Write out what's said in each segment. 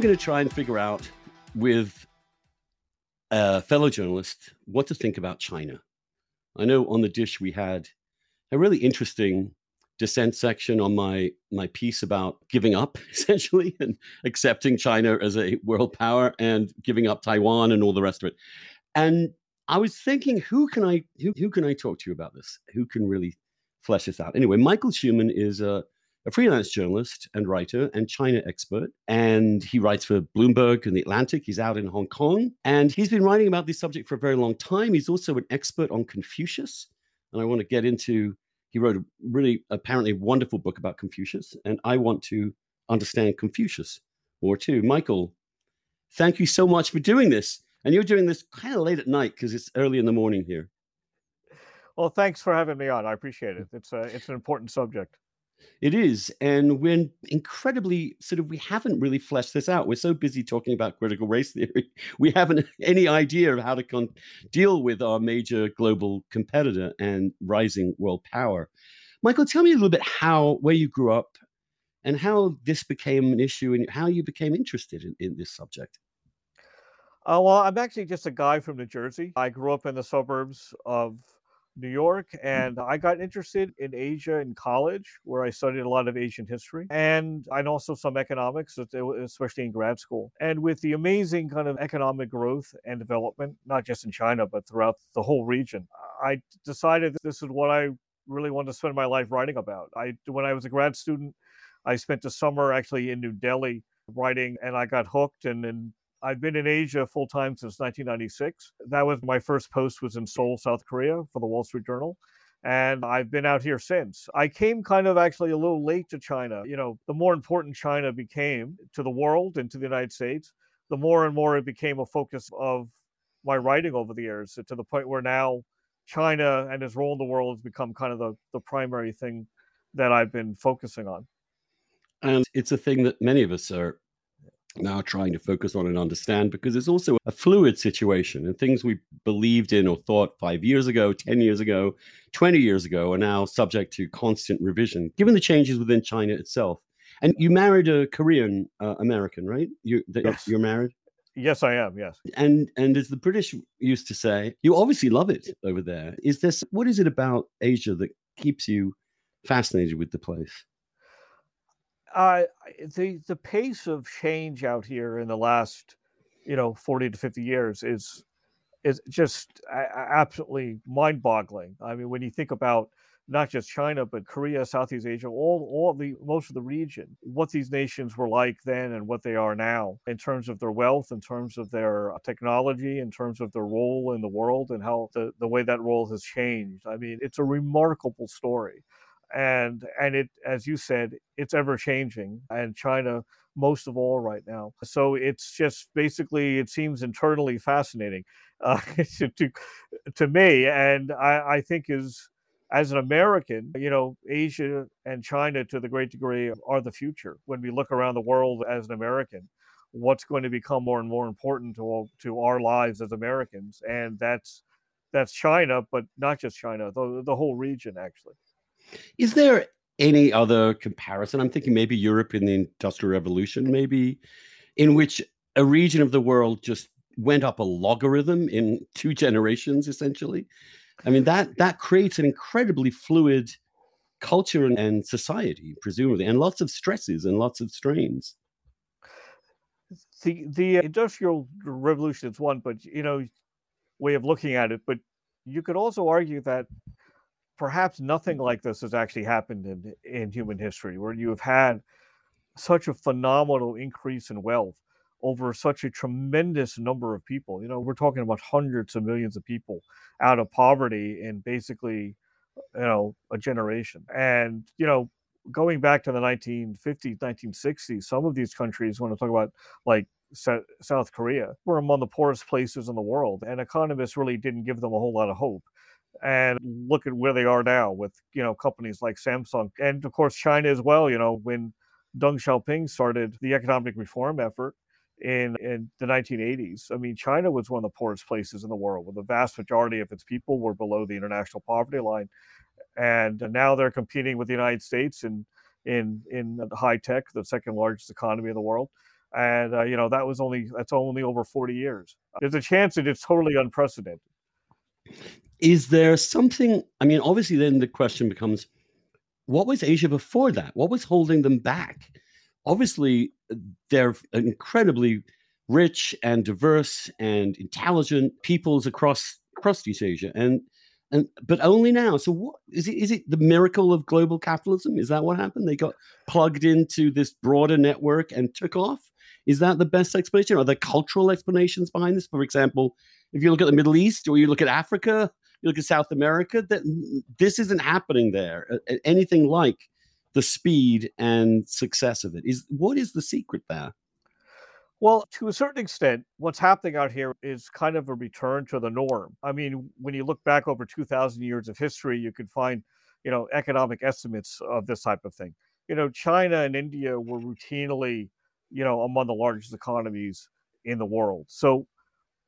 I am going to try and figure out with a fellow journalist what to think about China. I know on the dish we had a really interesting dissent section on my my piece about giving up essentially and accepting China as a world power and giving up Taiwan and all the rest of it. And I was thinking, who can I who, who can I talk to about this? Who can really flesh this out? Anyway, Michael Schuman is a, a freelance journalist and writer and China expert, and he writes for Bloomberg and the Atlantic. He's out in Hong Kong, and he's been writing about this subject for a very long time. He's also an expert on Confucius, and I want to get into. He wrote a really apparently wonderful book about Confucius, and I want to understand Confucius more too. Michael, thank you so much for doing this. And you're doing this kind of late at night because it's early in the morning here. Well, thanks for having me on. I appreciate it. Mm. It's a, it's an important subject. It is, and we're incredibly sort of we haven't really fleshed this out. We're so busy talking about critical race theory, we haven't any idea of how to con- deal with our major global competitor and rising world power. Michael, tell me a little bit how where you grew up and how this became an issue and how you became interested in, in this subject. Uh, well, I'm actually just a guy from New Jersey. I grew up in the suburbs of New York, and mm-hmm. I got interested in Asia in college, where I studied a lot of Asian history and and also some economics, especially in grad school. And with the amazing kind of economic growth and development, not just in China but throughout the whole region, I decided that this is what I really wanted to spend my life writing about. I when I was a grad student, I spent a summer actually in New Delhi writing, and I got hooked and then I've been in Asia full time since 1996. That was my first post was in Seoul, South Korea for the Wall Street Journal. And I've been out here since. I came kind of actually a little late to China. You know, the more important China became to the world and to the United States, the more and more it became a focus of my writing over the years to the point where now China and its role in the world has become kind of the, the primary thing that I've been focusing on. And it's a thing that many of us are now trying to focus on and understand because it's also a fluid situation and things we believed in or thought five years ago, 10 years ago, 20 years ago are now subject to constant revision given the changes within China itself. And you married a Korean uh, American, right? You, yes. You're married? Yes, I am. Yes. And and as the British used to say, you obviously love it over there. Is this what is it about Asia that keeps you fascinated with the place? Uh, the the pace of change out here in the last, you know, forty to fifty years is is just absolutely mind-boggling. I mean, when you think about not just China but Korea, Southeast Asia, all all the most of the region, what these nations were like then and what they are now in terms of their wealth, in terms of their technology, in terms of their role in the world, and how the the way that role has changed. I mean, it's a remarkable story and and it as you said it's ever changing and china most of all right now. So it's just basically it seems internally fascinating uh, to to me and i i think is as an american you know asia and china to the great degree are the future. When we look around the world as an american what's going to become more and more important to to our lives as americans and that's that's china but not just china the, the whole region actually is there any other comparison? I'm thinking maybe Europe in the Industrial Revolution, maybe in which a region of the world just went up a logarithm in two generations, essentially. I mean that that creates an incredibly fluid culture and, society, presumably, and lots of stresses and lots of strains. The the industrial revolution is one, but you know, way of looking at it. But you could also argue that perhaps nothing mm-hmm. like this has actually happened in, in human history, where you have had such a phenomenal increase in wealth over such a tremendous number of people. You know, we're talking about hundreds of millions of people out of poverty in basically, you know, a generation. And, you know, going back to the 1950s, 1960s, some of these countries, when I talk about like South Korea, were among the poorest places in the world. And economists really didn't give them a whole lot of hope and look at where they are now with you know companies like Samsung and of course China as well. You know when Deng Xiaoping started the economic reform effort in in the 1980s. I mean, China was one of the poorest places in the world, where the vast majority of its people were below the international poverty line. and now they're competing with the United States in in in high tech, the second largest economy in the world. And uh, you know that was only that's only over 40 years. There's a chance that it's totally unprecedented. Is there something? I mean, obviously, then the question becomes, what was Asia before that? What was holding them back? Obviously, they're incredibly rich and diverse and intelligent peoples across across East Asia, and and but only now. So what is it? Is it the miracle of global capitalism? Is that what happened? They got plugged into this broader network and took off. Is that the best explanation? Are there cultural explanations behind this? For example, if you look at the Middle East or you look at Africa, you look at South America, that this isn't happening there. Anything like the speed and success of it is what is the secret there? Well, to a certain extent, what's happening out here is kind of a return to the norm. I mean, when you look back over 2,000 years of history, you can find, you know, economic estimates of this type of thing. You know, China and India were routinely, you know, among the largest economies in the world. So,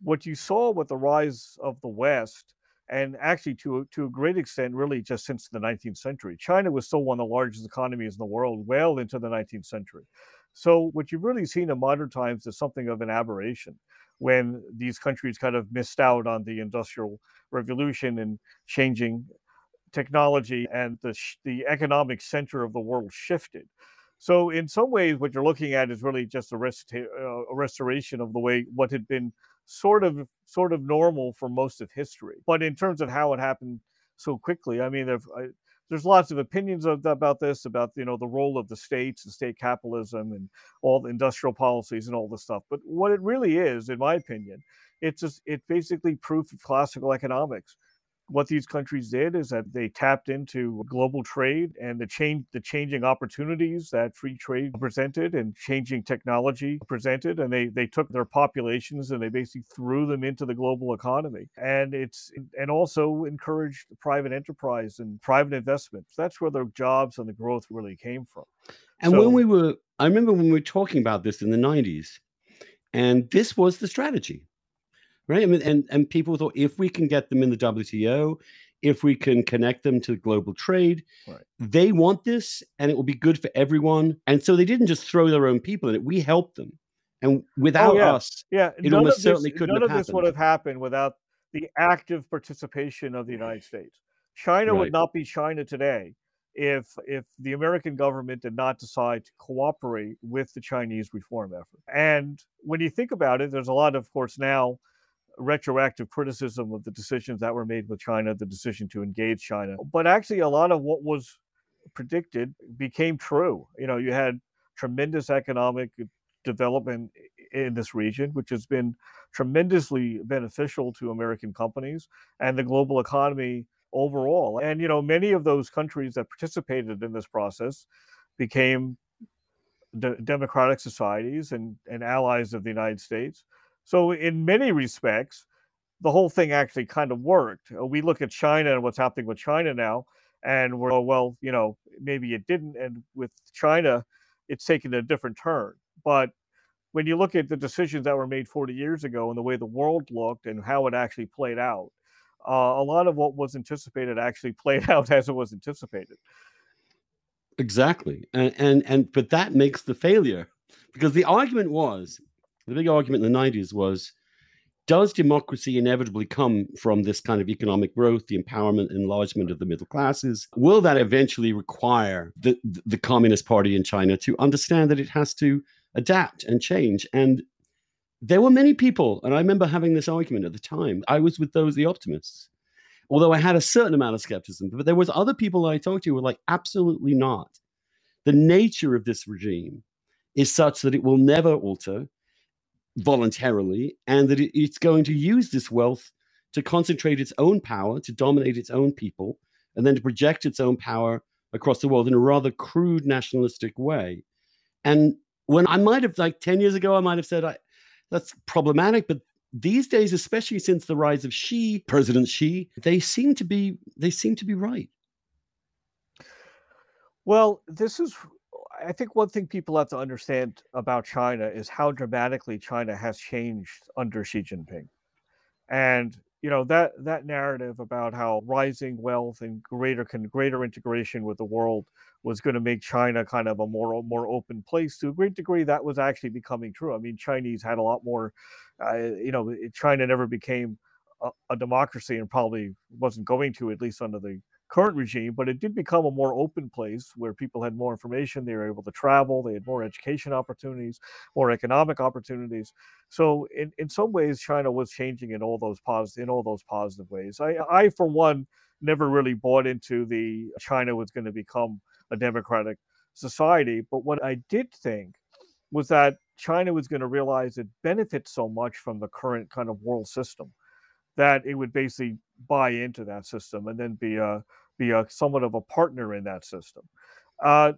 what you saw with the rise of the West, and actually to to a great extent, really just since the 19th century, China was still one of the largest economies in the world well into the 19th century. So what you've really seen in modern times is something of an aberration when these countries kind of missed out on the industrial revolution and changing technology and the, the economic center of the world shifted. So in some ways, what you're looking at is really just a, rest, uh, a restoration of the way what had been sort of sort of normal for most of history. But in terms of how it happened so quickly, I mean, there's lots of opinions of, about this, about you know the role of the states and state capitalism and all the industrial policies and all this stuff. But what it really is, in my opinion, it's just it's basically proof of classical economics what these countries did is that they tapped into global trade and the change the changing opportunities that free trade presented and changing technology presented and they they took their populations and they basically threw them into the global economy. And it's and also encouraged private enterprise and private investments that's where the jobs and the growth really came from. And so, when we were i remember when we were talking about this in the 90s and this was the strategy right? I mean, and and people thought if we can get them in the WTO, if we can connect them to global trade, right. they want this, and it will be good for everyone. And so they didn't just throw their own people in it; we helped them. And without oh, yeah. us, yeah, it none almost certainly couldn't none have of this happened. would have happened without the active participation of the United States. China right. would not be China today if if the American government did not decide to cooperate with the Chinese reform effort. And when you think about it, there's a lot, of course, now retroactive criticism of the decisions that were made with China, the decision to engage China. But actually, a lot of what was predicted became true. You know, you had tremendous economic development in this region, which has been tremendously beneficial to American companies and the global economy overall. And, you know, many of those countries that participated in this process became de- democratic societies and, and allies of the United States. So, in many respects, the whole thing actually kind of worked. Uh, we look at China and what's happening with China now, and we're, oh, well, you know, maybe it didn't. And with China, it's taken a different turn. But when you look at the decisions that were made 40 years ago and the way the world looked and how it actually played out, uh, a lot of what was anticipated actually played out as it was anticipated. Exactly. And, and, and but that makes the failure because the argument was the big argument in the 90s was does democracy inevitably come from this kind of economic growth, the empowerment, enlargement of the middle classes? Will that eventually require the, the Communist Party in China to understand that it has to adapt and change? And there were many people, and I remember having this argument at the time. I was with those, the optimists, although I had a certain amount of skepticism. But there was other people I talked to who were like, absolutely not. The nature of this regime is such that it will never alter voluntarily, and that it, it's going to use this wealth to concentrate its own power, to dominate its own people, and then to project its own power across the world in a rather crude nationalistic way. And when I might have, like 10 years ago, I might have said, I, that's problematic, but these days, especially since the rise of Xi, President Xi, they seem to be they seem to be right. Well, this is I think one thing people have to understand about China is how dramatically China has changed under Xi Jinping. And you know that that narrative about how rising wealth and greater greater integration with the world was going to make China kind of a more more open place to a great degree that was actually becoming true. I mean Chinese had a lot more uh, you know China never became a, a democracy and probably wasn't going to at least under the current regime, but it did become a more open place where people had more information. They were able to travel. They had more education opportunities, more economic opportunities. So, in, in some ways, China was changing in all those positive in all those positive ways. I, I for one, never really bought into the China was going to become a democratic society. But what I did think was that China was going to realize it benefits so much from the current kind of world system that it would basically buy into that system and then be a be a somewhat of a partner in that system. Uh,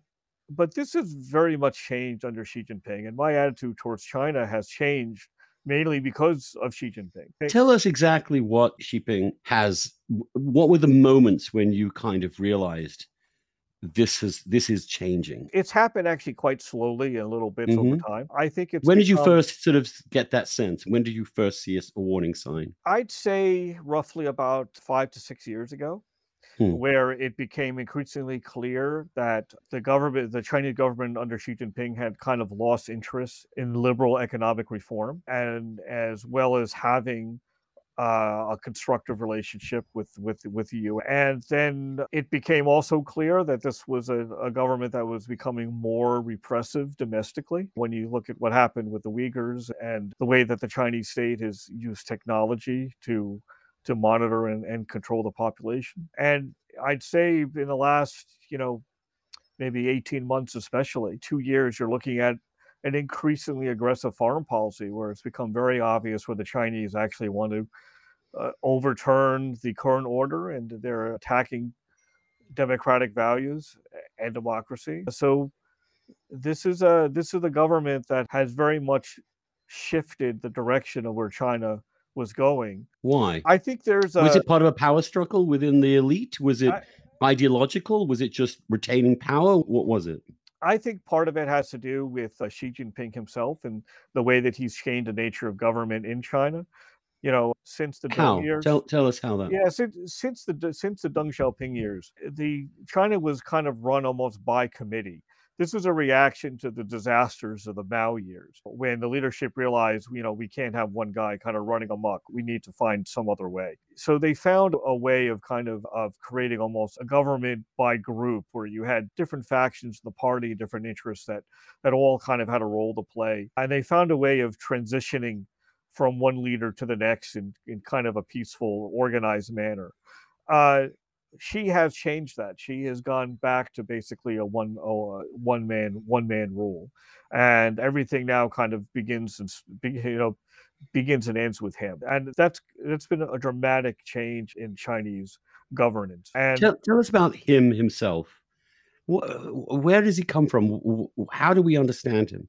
but this has very much changed under Xi Jinping, and my attitude towards China has changed mainly because of Xi Jinping. Tell us exactly what Xi Jinping has. What were the moments when you kind of realized this is this is changing? It's happened actually quite slowly in little bits mm-hmm. over time. I think it's. When did you first sort of get that sense? When did you first see a warning sign? I'd say roughly about five to six years ago. Hmm. where it became increasingly clear that the government, the Chinese government under Xi Jinping, had kind of lost interest in liberal economic reform, and as well as having uh, a constructive relationship with with with the. And then it became also clear that this was a, a, government that was becoming more repressive domestically. When you look at what happened with the Uyghurs and the way that the Chinese state has used technology to to monitor and, and control the population. And I'd say in the last, you know, maybe 18 months, especially two years, you're looking at an increasingly aggressive foreign policy where it's become very obvious where the Chinese actually want to uh, overturn the current order and they're attacking democratic values and democracy. So this is a this is a government that has very much shifted the direction of where China was going. Why? I think there's a. Was it part of a power struggle within the elite? Was it I, ideological? Was it just retaining power? What was it? I think part of it has to do with uh, Xi Jinping himself and the way that he's changed the nature of government in China. You know, since the how? Deng years. Tell, tell us how that. Yeah, since since the since the Deng Xiaoping years, the China was kind of run almost by committee. This was a reaction to the disasters of the Mao years when the leadership realized, you know, we can't have one guy kind of running amok. We need to find some other way. So they found a way of kind of of creating almost a government by group where you had different factions in the party, different interests that that all kind of had a role to play. And they found a way of transitioning from one leader to the next in, in kind of a peaceful, organized manner. Uh, Xi has changed that. Xi has gone back to basically a one oh, uh, one man one man rule, and everything now kind of begins and you know begins and ends with him. And that's that's been a dramatic change in Chinese governance. And tell, tell us about him himself. Where does he come from? How do we understand him?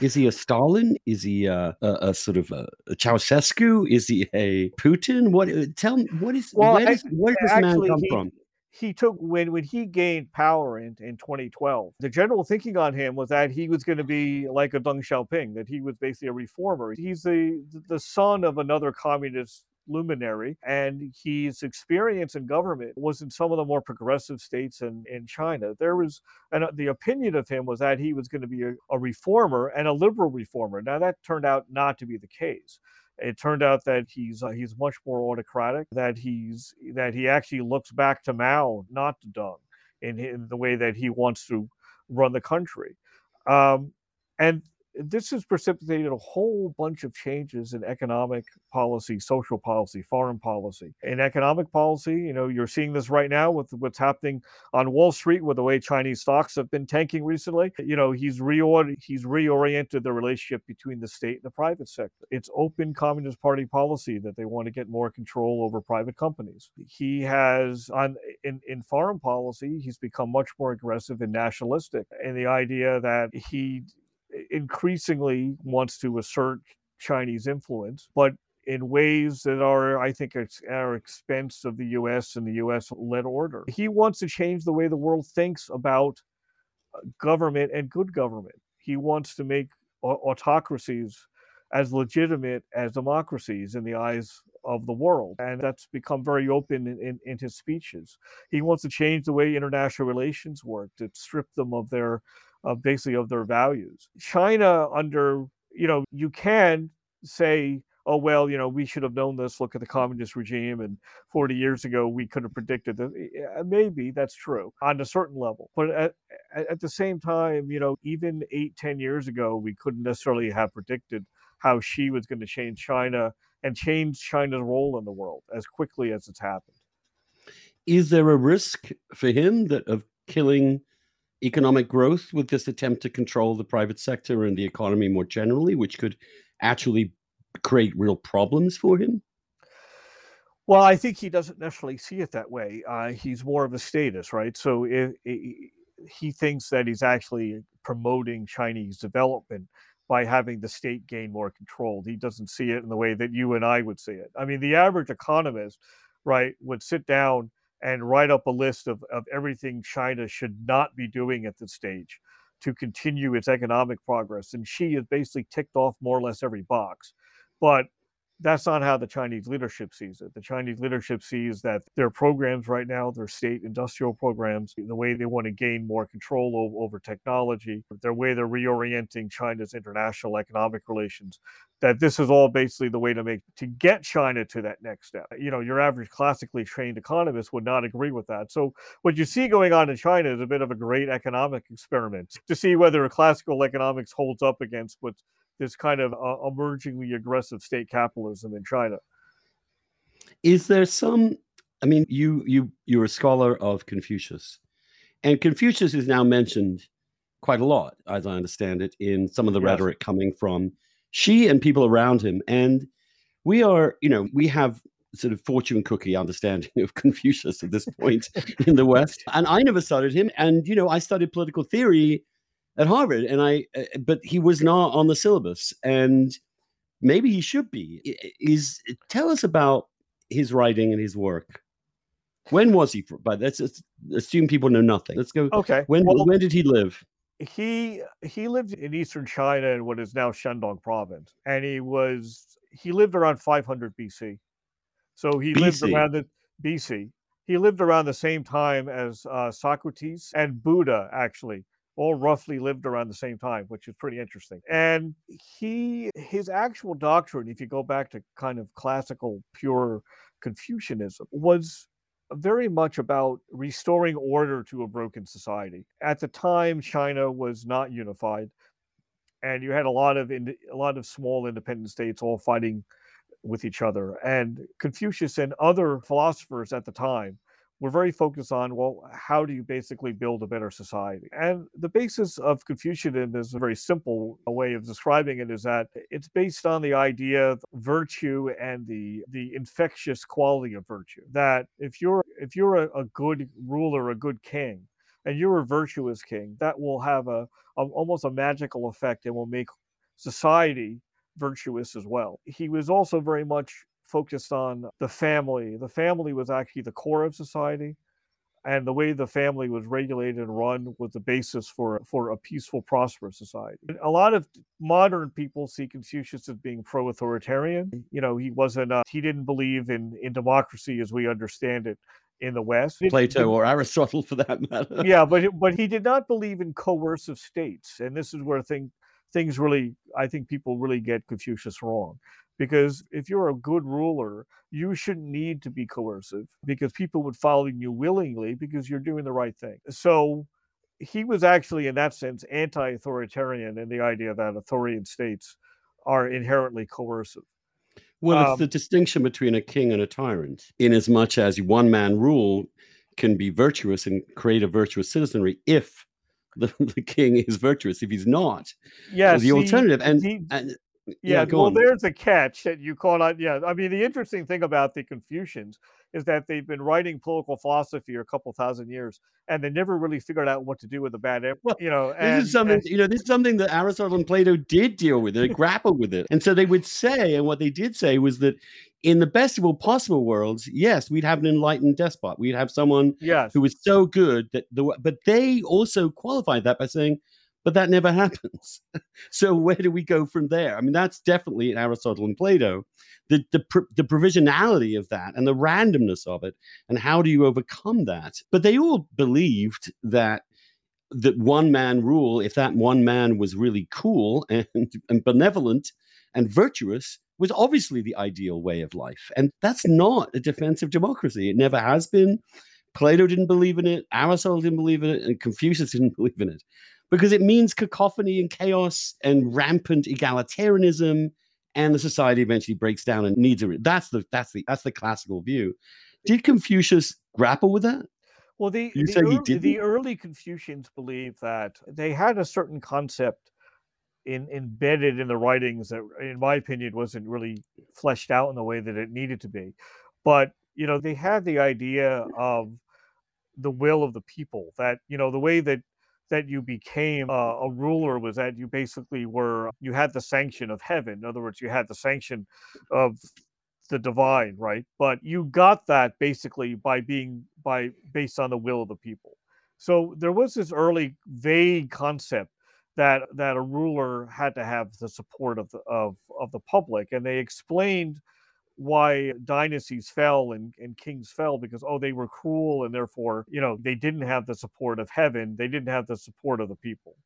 Is he a Stalin? Is he a, a, a sort of a, a, Ceausescu? Is he a Putin? What? Uh, tell me what is well, where, does, where does this man come he, from? He took when when he gained power in, in 2012. The general thinking on him was that he was going to be like a Deng Xiaoping, that he was basically a reformer. He's the the son of another communist luminary, and his experience in government was in some of the more progressive states in, in China. There was, and uh, the opinion of him was that he was going to be a, a reformer and a liberal reformer. Now, that turned out not to be the case it turned out that he's uh, he's much more autocratic that he's that he actually looks back to Mao not to Deng in, in the way that he wants to run the country um, and this has precipitated a whole bunch of changes in economic policy, social policy, foreign policy. In economic policy, you know, you're seeing this right now with what's happening on Wall Street with the way Chinese stocks have been tanking recently. You know, he's he's reoriented the relationship between the state and the private sector. It's open Communist Party policy that they want to get more control over private companies. He has on in, in foreign policy, he's become much more aggressive and nationalistic. And the idea that he increasingly wants to assert Chinese influence, but in ways that are, I think, at our expense of the US and the US led order. He wants to change the way the world thinks about uh, government and good government. He wants to make autocracies as legitimate as democracies in the eyes of the world. And that's become very open in, in, in, his speeches. He wants to change the way international relations work, to strip them of their basically of their values. China under, you know, you can say oh well you know we should have known this. Look at the communist regime and 40 years ago we could have predicted that eh, eh, maybe that's true on a certain level but at, at the same time you know even eight ten years ago we couldn't necessarily have predicted how Xi was going to change china and change china's role in the world as quickly as it's happened. Is there a risk for him that of killing economic growth with this attempt to control the private sector and the economy more generally which could actually create real problems for him? Well, I think he doesn't necessarily see it that way. Uh, he's more of a statist, right? So if, if, he thinks that he's actually promoting Chinese development by having the state gain more control. He doesn't see it in the way that you and I would see it. I mean, the average economist, right, would sit down and write up a list of, of everything China should not be doing at this stage to continue its economic progress. And Xi has basically ticked off more or less every box. But that's not how the Chinese leadership sees it. The Chinese leadership sees that their programs right now, their state industrial programs, the way they want to gain more control over, technology, the way they're reorienting China's international economic relations, that this is all basically the way to make to get China to that next step. You know, your average classically trained economist would not agree with that. So what you see going on in China is a bit of a great economic experiment to see whether classical economics holds up against what's this kind of uh, emergingly aggressive state capitalism in China. Is there some? I mean, you you you're a scholar of Confucius, and Confucius is now mentioned quite a lot, as I understand it, in some of the yes. rhetoric coming from Xi and people around him. And we are, you know, we have sort of fortune cookie understanding of Confucius at this point in the West. And I never studied him. And, you know, I studied political theory at Harvard, and I, uh, but he was not on the syllabus, and maybe he should be. Is tell us about his writing and his work. When was he? But let's assume people know nothing. Let's go. Okay. When well, when did he live? He he lived in eastern China in what is now Shandong province, and he was he lived around 500 BC. So he BC. lived around the BC. He lived around the same time as uh, Socrates and Buddha, actually all roughly lived around the same time, which is pretty interesting. And he, his actual doctrine, if you go back to kind of classical, pure Confucianism, was very much about restoring order to a broken society. At the time, China was not unified, and you had a lot of in, a lot of small independent states all fighting with each other. And Confucius and other philosophers at the time we're very focused on well how do you basically build a better society? And the basis of confucianism is a very simple way of describing it is that it's based on the idea of virtue and the the infectious quality of virtue that if you're if you're a, a good ruler a good king and you're a virtuous king that will have a, a almost a magical effect and will make society virtuous as well. He was also very much focused on the family. The family was actually the core of society, and the way the family was regulated and run was the basis for for a peaceful, prosperous society. A lot of modern people see Confucius as being pro-authoritarian. You know, he wasn't. Uh, he didn't believe in in democracy as we understand it in the West. Plato or Aristotle, for that matter. yeah, but but he did not believe in coercive states, and this is where thing, things really, I think, people really get Confucius wrong because if you're a good ruler, you shouldn't need to be coercive because people would follow you willingly because you're doing the right thing. So he was actually, in that sense, anti authoritarian in the idea that authoritarian states are inherently coercive. Well, um, it's the distinction between a king and a tyrant, in as much as one man rule can be virtuous and create a virtuous citizenry if the, the king is virtuous. If he's not, yes, the alternative. And, and yeah, yeah well, on. there's a catch that you call out. Yeah, I mean, the interesting thing about the Confucians is that they've been writing political philosophy for a couple thousand years, and they never really figured out what to do with the bad. Well, you know, and, this is something. And, you know, this is something that Aristotle and Plato did deal with. They grappled with it, and so they would say, and what they did say was that in the best of all possible worlds, yes, we'd have an enlightened despot. We'd have someone yes. who was so good that the. But they also qualified that by saying but that never happens. so where do we go from there? I mean, that's definitely in Aristotle and Plato, the the, the provisionality of that and the randomness of it, and how do you overcome that? But they all believed that that one man rule, if that one man was really cool and, and benevolent and virtuous, was obviously the ideal way of life. And that's not a defensive democracy. It never has been. Plato didn't believe in it, Aristotle didn't believe in it, and Confucius didn't believe in it because it means cacophony and chaos and rampant egalitarianism and the society eventually breaks down and needs a that's the that's the that's the classical view. Did confucius grapple with that? Well the you the, early, the early confucians believed that they had a certain concept in, embedded in the writings that in my opinion wasn't really fleshed out in the way that it needed to be. But you know they had the idea of the will of the people that you know the way that that you became a, a, ruler was that you basically were you had the sanction of heaven. In other words you had the sanction of the divine right? But you got that basically by being by based on the will of the people. So there was this early vague concept that that a ruler had to have the support of the of of the public and they explained why dynasties fell and, and kings fell because oh they were cruel and therefore you know they didn't have the support of heaven they didn't have the support of the people.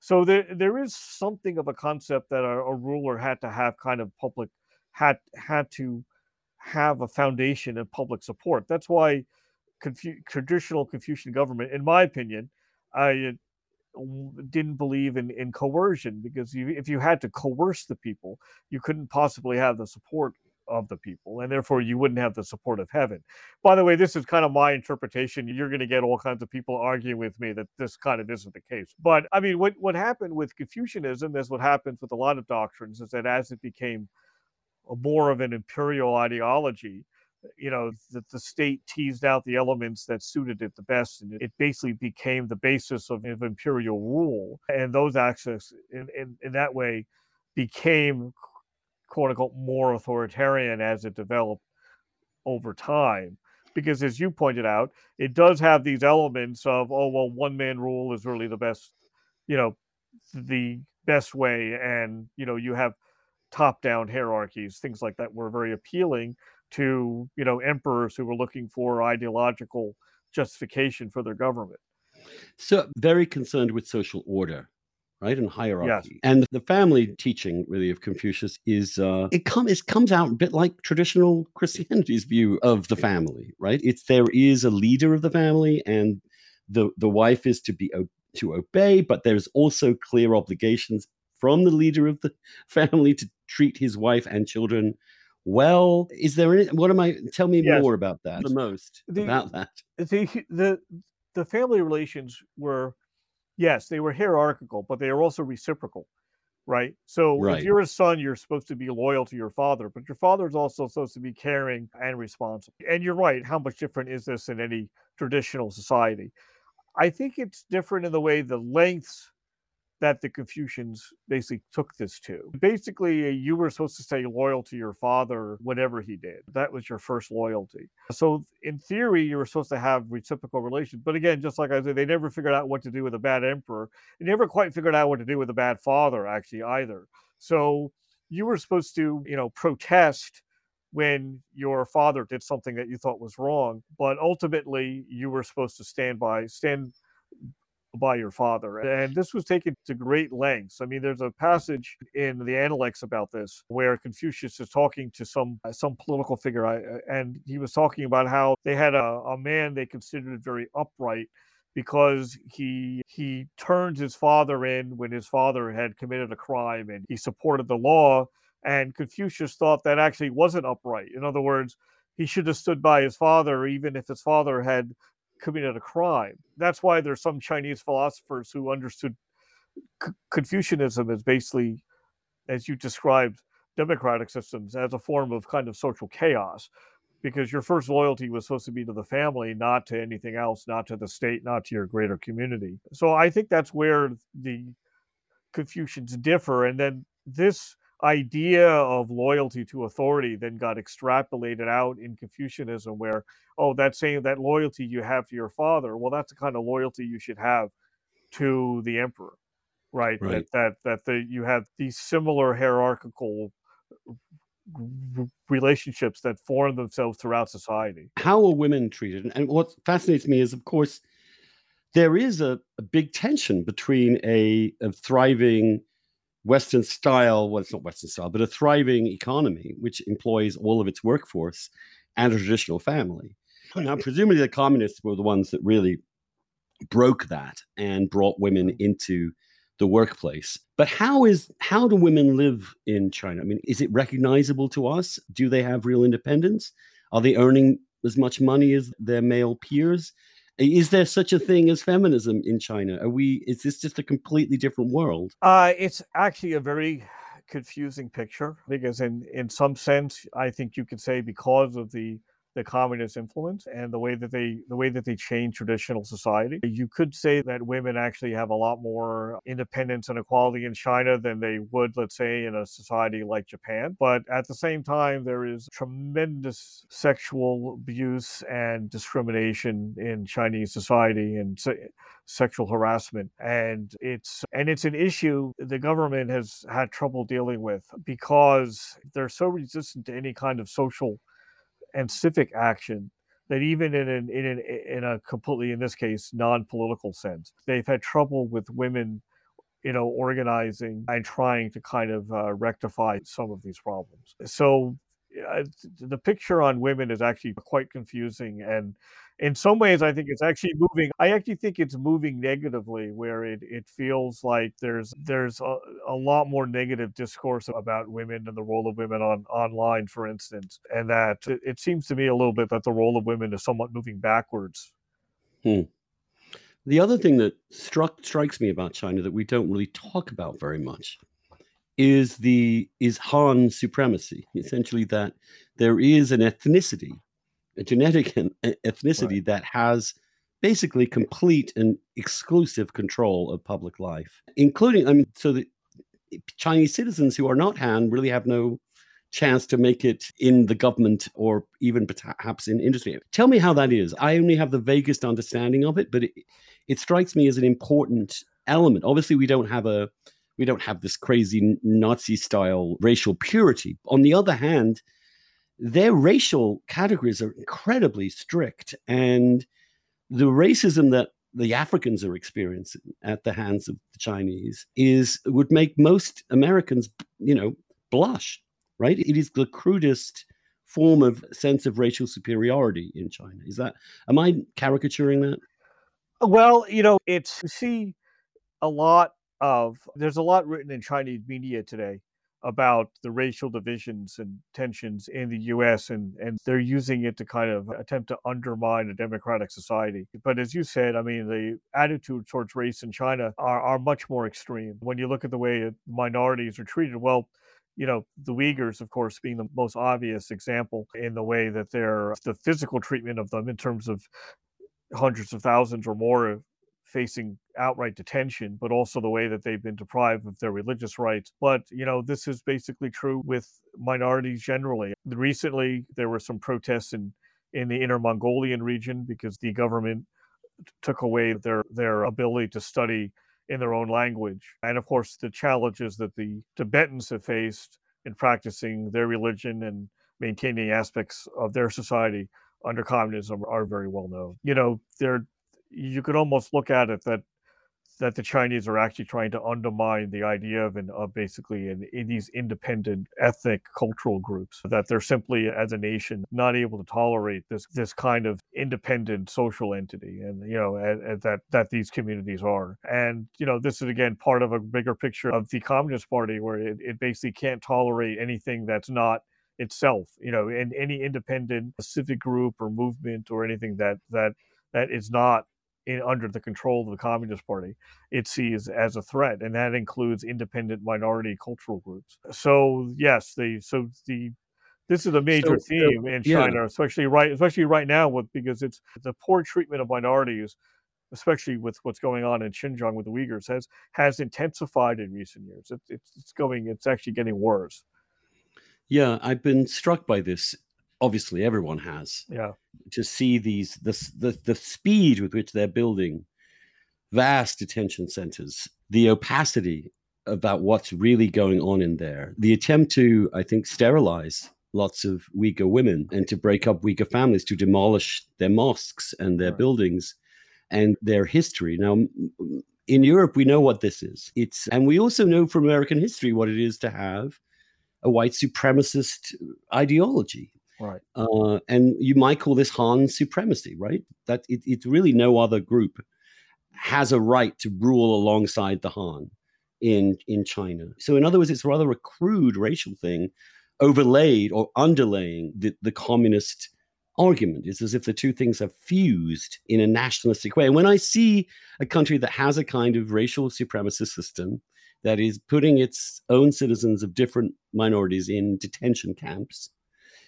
So there there is something of a concept that a, a ruler had to have kind of public had had to have a foundation of public support. That's why Confu- traditional confucian government in my opinion i didn't believe in, in coercion because you, if you had to coerce the people, you couldn't possibly have the support of the people, and therefore you wouldn't have the support of heaven. By the way, this is kind of my interpretation. You're going to get all kinds of people arguing with me that this kind of isn't the case. But I mean, what, what happened with Confucianism is what happens with a lot of doctrines is that as it became more of an imperial ideology, you know, that the state teased out the elements that suited it the best, and it basically became the basis of, of imperial rule. And those access in, in, in that way became quote unquote more authoritarian as it developed over time. Because as you pointed out, it does have these elements of, oh, well, one man rule is really the best, you know, the best way. And, you know, you have top down hierarchies, things like that were very appealing to, you know, emperors who were looking for ideological justification for their government. So, very concerned with social order right and hierarchy. Yes. and the family teaching really of confucius is uh it comes it comes out a bit like traditional christianity's view of the family right? It's there is a leader of the family and the the wife is to be to obey but there's also clear obligations from the leader of the family to treat his wife and children well. Is there any what am i tell me yes. more about that? The most. The, about that. the the the family relations were yes, they were hierarchical, but they are also reciprocal, right? So right. if you're a son, you're supposed to be loyal to your father, but your father is also supposed to be caring and responsible. And you're right. How much different is this in any traditional society? I think it's different in the way the lengths that the Confucians basically took this to. Basically, uh, you were supposed to stay loyal to your father, whatever he did. That was your first loyalty. So, in theory, you were supposed to have reciprocal relations. But again, just like I said, they never figured out what to do with a bad emperor. They never quite figured out what to do with a bad father, actually, either. So, you were supposed to, you know, protest when your father did something that you thought was wrong but ultimately you were supposed to stand by stand by your father. And this was taken to great lengths. I mean, there's a passage in the Analects about this where Confucius is talking to some uh, some political figure, uh, and he was talking about how they had a, a man they considered very upright because he he turned his father in when his father had committed a crime and he supported the law and Confucius thought that actually wasn't upright in other words he should have stood by his father even if his father had committed a crime. That's why there's some Chinese philosophers who understood C- Confucianism as basically, as you described, democratic systems as a form of kind of social chaos, because your first loyalty was supposed to be to the family, not to anything else, not to the state, not to your greater community. So I think that's where the Confucians differ. And then this idea of loyalty to authority then got extrapolated out in Confucianism, where, oh, that's saying that loyalty you have to your father. Well, that's the kind of loyalty you should have to the emperor. right? Right. That that that the, you have these similar hierarchical relationships that form themselves throughout society. How are women treated? And what fascinates me is, of course, there is a, a big tension between a, a thriving Western style, well, it's not Western style, but a thriving economy which employs all of its workforce and a traditional family. Now, presumably, the communists were the ones that really broke that and brought women into the workplace. But how is how do women live in China? I mean, is it recognizable to us? Do they have real independence? Are they earning as much money as their male peers? Is there such a thing as feminism in China? Are we is this just a completely different world? Uh, it's actually a very confusing picture because in in some sense I think you could say because of the the communist influence and the way that they the way that they change traditional society. You could say that women actually have a lot more independence and equality in China than they would, let's say, in a society like Japan. But at the same time, there is tremendous sexual abuse and discrimination in Chinese society and se- sexual harassment and it's and it's an issue the government has had trouble dealing with because they're so resistant to any kind of social and civic action that even in an, in an, in a completely in this case non-political sense they've had trouble with women you know organizing and trying to kind of uh, rectify some of these problems. So the picture on women is actually quite confusing and in some ways i think it's actually moving i actually think it's moving negatively where it, it feels like there's there's a, a lot more negative discourse about women and the role of women on online for instance and that it, it seems to me a little bit that the role of women is somewhat moving backwards hmm. the other thing that struck strikes me about china that we don't really talk about very much is the is Han supremacy. Essentially, that there is an ethnicity, a genetic ethnicity right. that has basically complete and exclusive control of public life, including I mean, so the Chinese citizens who are not Han really have no chance to make it in the government or even perhaps in industry. Tell me how that is. I only have the vaguest understanding of it, but it, it strikes me as an important element. Obviously, we don't have a we don't have this crazy Nazi style racial purity. On the other hand, their racial categories are incredibly strict. And the racism that the Africans are experiencing at the hands of the Chinese is would make most Americans, you know, blush, right? It is the crudest form of sense of racial superiority in China. Is that am I caricaturing that? Well, you know, it's see a lot of there's a lot written in Chinese media today about the racial divisions and tensions in the US and and they're using it to kind of attempt to undermine a democratic society. But as you said, I mean the attitude towards race in China are, are much more extreme. When you look at the way minorities are treated, well, you know, the Uyghurs, of course, being the most obvious example in the way that they're the physical treatment of them in terms of hundreds of thousands or more facing outright detention, but also the way that they've been deprived of their religious rights. But, you know, this is basically true with minorities generally. Recently, there were some protests in, in the inner Mongolian region because the government took away their, their ability to study in their own language. And of course, the challenges that the Tibetans have faced in practicing their religion and maintaining aspects of their society under communism are very well known. You know, they're you could almost look at it that that the Chinese are actually trying to undermine the idea of, an, of basically in, in these independent ethnic cultural groups that they're simply as a nation not able to tolerate this this kind of independent social entity and you know and, and that that these communities are. And you know this is again part of a bigger picture of the Communist Party where it, it basically can't tolerate anything that's not itself you know in any independent civic group or movement or anything that that that is not in, under the control of the Communist Party, it sees as a threat, and that includes independent minority cultural groups. So yes, the so the this is a major so, theme so, in China, yeah. especially right especially right now with because it's the poor treatment of minorities, especially with what's going on in Xinjiang with the Uyghurs, has has intensified in recent years. It, it's it's going it's actually getting worse. Yeah, I've been struck by this obviously everyone has. Yeah. To see these the the, the speed with which they're building vast detention centers the opacity about what's really going on in there. The attempt to, I think, sterilize lots of Uyghur women and to break up Uyghur families, to demolish their mosques and their right. buildings and their history. Now, in Europe, we know what this is. It's and we also know from American history what it is to have a white supremacist ideology. Right. Uh, and you might call this Han supremacy, right? That it, it's really no other group has a right to rule alongside the Han in in China. So in other words, it's rather a crude racial thing overlaid or underlaying the, the communist argument. It's as if the two things have fused in a nationalistic way. And when I see a country that has a kind of racial supremacist system that is putting its own citizens of different minorities in detention camps,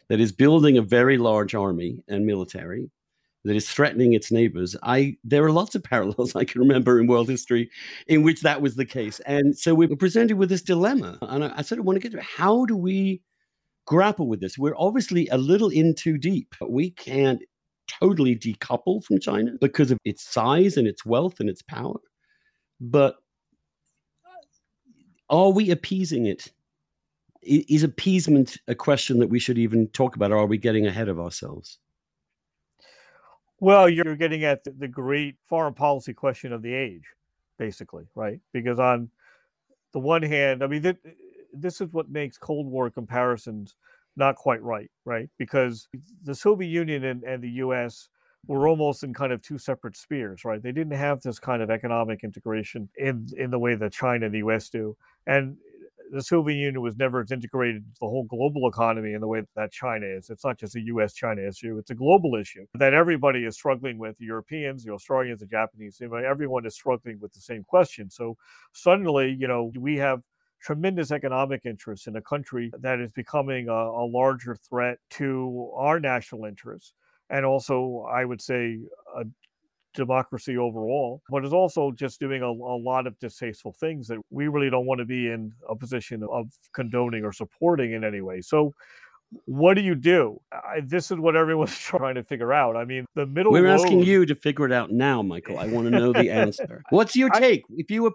that is building a very large army and military, that is threatening its neighbors. I there are lots of parallels I can remember in world history in which that was the case. And so we were presented with this dilemma. And I, I sort of want to get to how do we grapple with this. We're obviously a little in too deep. We can't totally decouple from China because of its size and its wealth and its power. But are we appeasing it? Is appeasement a question that we should even talk about, or are we getting ahead of ourselves? Well, you're getting at the, great foreign policy question of the age, basically, right? Because on the one hand, I mean, th- this is what makes Cold War comparisons not quite right, right? Because the Soviet Union and, and the US were almost in kind of two separate spheres, right? They didn't have this kind of economic integration in in the way that China and the US do. And the Soviet Union was never as integrated into the whole global economy in the way that China is. It's not just a US China issue, it's a global issue that everybody is struggling with the Europeans, the Australians, the Japanese, everyone is struggling with the same question. So suddenly, you know, we have tremendous economic interests in a country that is becoming a, a larger threat to our national interests and also, I would say, a democracy overall, but is also just doing a, a, lot of distasteful things that we really don't want to be in a position of condoning or supporting in any way. So, what do you do? I, this is what everyone's trying to figure out. I mean, the middle. We're road... asking you to figure it out now, Michael. I want to know the answer. What's your take? I... if you were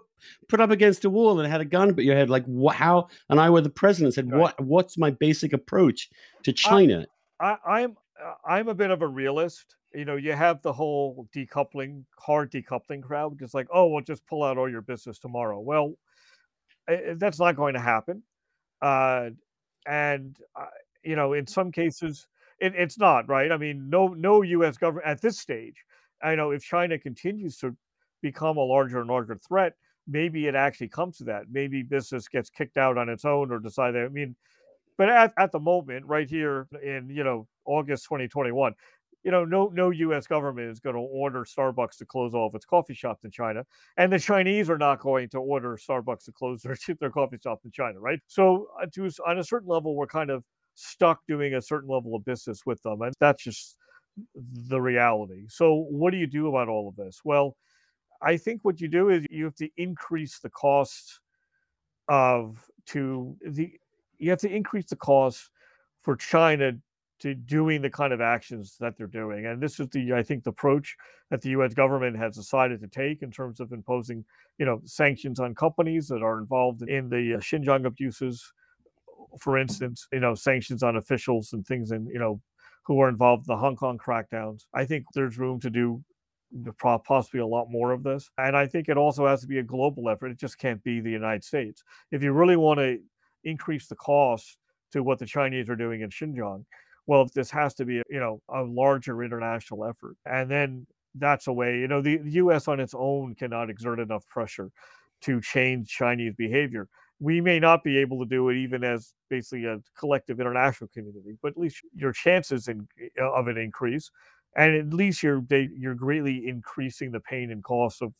put up against a wall and had a gun but your head, like what? How? And I were the president. Said, right. "What? What's my basic approach to China?" I, I'm I'm a bit of a realist. You know, you have the whole decoupling, hard decoupling crowd, just like, oh, we'll just pull out all your business tomorrow. Well, that's not going to happen. Uh, and uh, you know, in some cases, it, it's not right. I mean, no, no U.S. government at this stage. I know if China continues to become a larger and larger threat, maybe it actually comes to that. Maybe business gets kicked out on its own or decide. I mean, but at, at the moment, right here in you know August 2021, you know, no no U.S. government is going to order Starbucks to close all of its coffee shops in China, and the Chinese are not going to order Starbucks to close their, their coffee shop in China, right? So, uh, to on a certain level, we're kind of stuck doing a certain level of business with them, and that's just the reality. So, what do you do about all of this? Well, I think what you do is you have to increase the cost of to the you have to increase the cost for China to doing the kind of actions that they're doing. And this is the, I think, the approach that the U.S. government has decided to take in terms of imposing, you know, sanctions on companies that are involved in the uh, Xinjiang abuses. For instance, you know, sanctions on officials and things, and you know, who are involved in the Hong Kong crackdowns. I think there's room to do possibly a lot more of this. And I think it also has to be a global effort. It just can't be the United States. If you really want to increase the cost to what the Chinese are doing in Xinjiang. Well, this has to be, you know, a larger international effort. And then that's a way, you know, the, the US on its own cannot exert enough pressure to change Chinese behavior. We may not be able to do it even as basically a collective international community, but at least your chances in, uh, of it increase, and at least you're you're greatly increasing the pain and cost of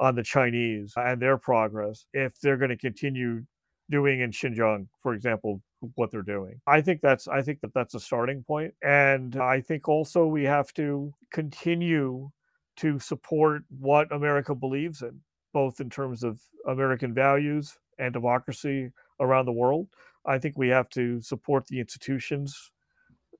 on the Chinese and their progress if they're going to continue doing in Xinjiang, for example, what they're doing. I think that's I think that that's a starting point, and I think also we have to continue to support what America believes in, both in terms of American values and democracy around the world. I think we have to support the institutions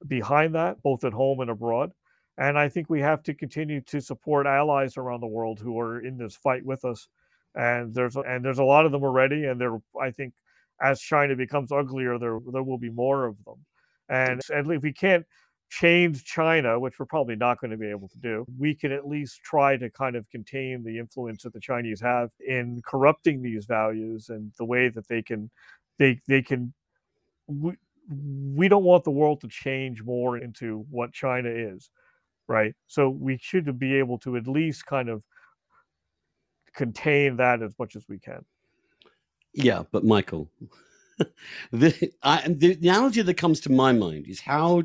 behind that, both at home and abroad. And I think we have to continue to support allies around the world who are in this fight with us and there's and there's a lot of them already, and there I think as China becomes uglier, there there will be more of them, and if we can't change China, which we're probably not going to be able to do, we can at least try to kind of contain the influence that the Chinese have in corrupting these values and the way that they can they they can we, we don't want the world to change more into what China is, right? So we should be able to at least kind of contain that as much as we can. Yeah, but Michael, the, I, the analogy that comes to my mind is how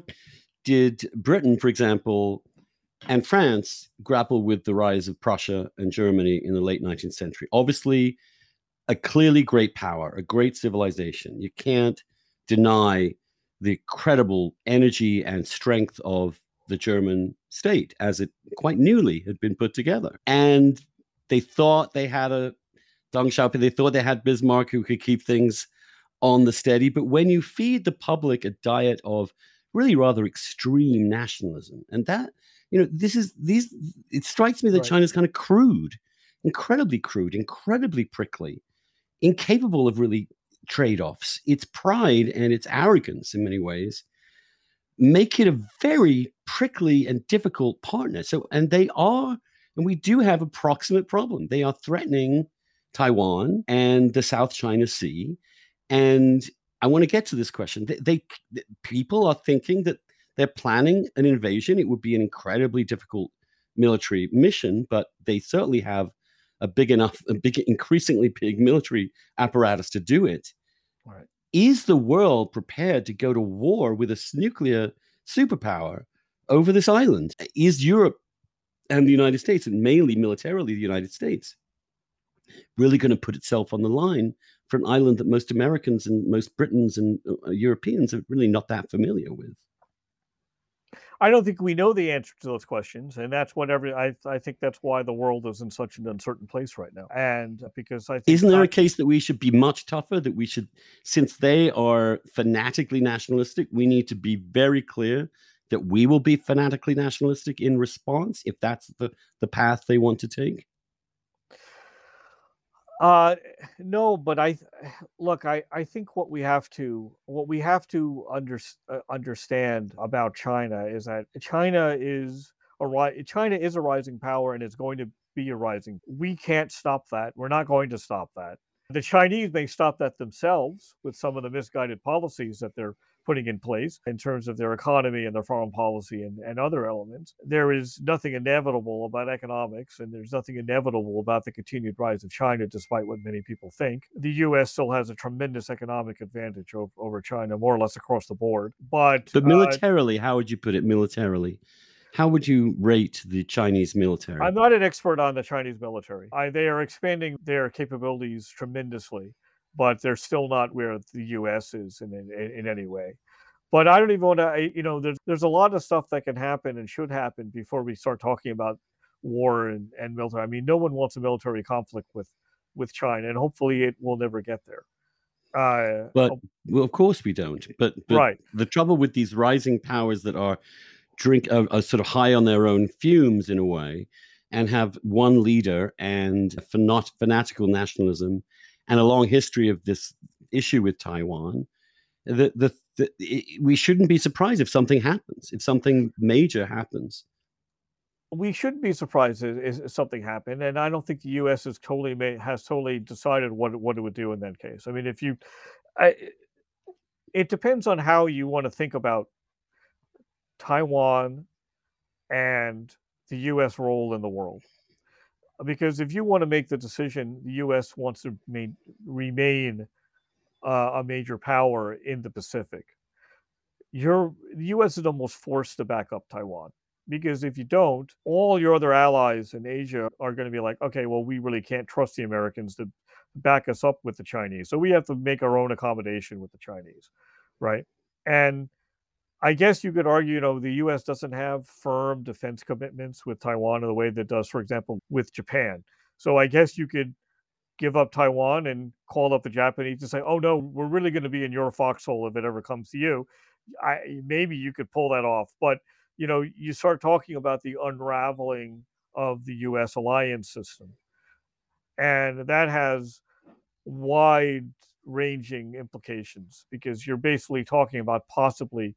did Britain, for example, and France grapple with the rise of Prussia and Germany in the late 19th century? Obviously, a clearly great power, a great civilization. You can't deny the credible energy and strength of the German state as it quite newly had been put together. And they thought they had a Deng Xiaoping, they thought they had Bismarck who could keep things on the steady. But when you feed the public a diet of really rather extreme nationalism, and that, you know, this is these, it strikes me that right. China's kind of crude, incredibly crude, incredibly prickly, incapable of really trade offs. Its pride and its arrogance, in many ways, make it a very prickly and difficult partner. So, and they are, and we do have a proximate problem. They are threatening Taiwan and the South China Sea. And I want to get to this question. They, they, people are thinking that they're planning an invasion. It would be an incredibly difficult military mission, but they certainly have a big enough, a big, increasingly big military apparatus to do it. Right. Is the world prepared to go to war with a nuclear superpower over this island? Is Europe and the United States, and mainly militarily the United States, really going to put itself on the line for an island that most Americans and most Britons and uh, Europeans are really not that familiar with? I don't think we know the answer to those questions, and that's what every I I think that's why the world is in such an uncertain place right now. And because I think isn't there I, a case that we should be much tougher? That we should, since they are fanatically nationalistic, we need to be very clear that we will be fanatically nationalistic in response if that's the the path they want to take. Uh, no, but I look. I I think what we have to what we have to under, uh, understand about China is that China is a China is a rising power and it's going to be a rising. We can't stop that. We're not going to stop that. The Chinese may stop that themselves with some of the misguided policies that they're putting in place in terms of their economy and their foreign policy and, and other elements. There is nothing inevitable about economics, and there's nothing inevitable about the continued rise of China, despite what many people think. The U.S. still has a tremendous economic advantage over, over China, more or less across the board. But but uh, militarily, uh, how would you put it? Militarily, how would you rate the Chinese military? I'm not an expert on the Chinese military. I, they are expanding their capabilities tremendously but they're still not where the U.S. is in in, in any way. But I don't even want to. You know, there's there's a lot of stuff that can happen and should happen before we start talking about war and, and military. I mean, no one wants a military conflict with with China, and hopefully it will never get there. Uh, but well, of course we don't. But, but right. the trouble with these rising powers that are drink are, are, sort of high on their own fumes in a way, and have one leader and fanatical nationalism and a long history of this issue with Taiwan, the, the, the it, we shouldn't be surprised if something happens, if something major happens. We shouldn't be surprised if, if something happened, and I don't think the U.S. has totally made, has totally decided what what it would do in that case. I mean, if you, I, it depends on how you want to think about Taiwan and the U.S. role in the world because if you want to make the decision, the U.S. wants to main, remain uh, a major power in the Pacific. You're, the U.S. is almost forced to back up Taiwan because if you don't, all your other allies in Asia are going to be like, okay, well, we really can't trust the Americans to back us up with the Chinese, so we have to make our own accommodation with the Chinese, right? And I guess you could argue, you know, the U.S. doesn't have firm defense commitments with Taiwan in the way that does, for example, with Japan. So I guess you could give up Taiwan and call up the Japanese and say, "Oh no, we're really going to be in your foxhole if it ever comes to you." I maybe you could pull that off, but you know, you start talking about the unraveling of the U.S. alliance system, And that has wide ranging implications because you're basically talking about possibly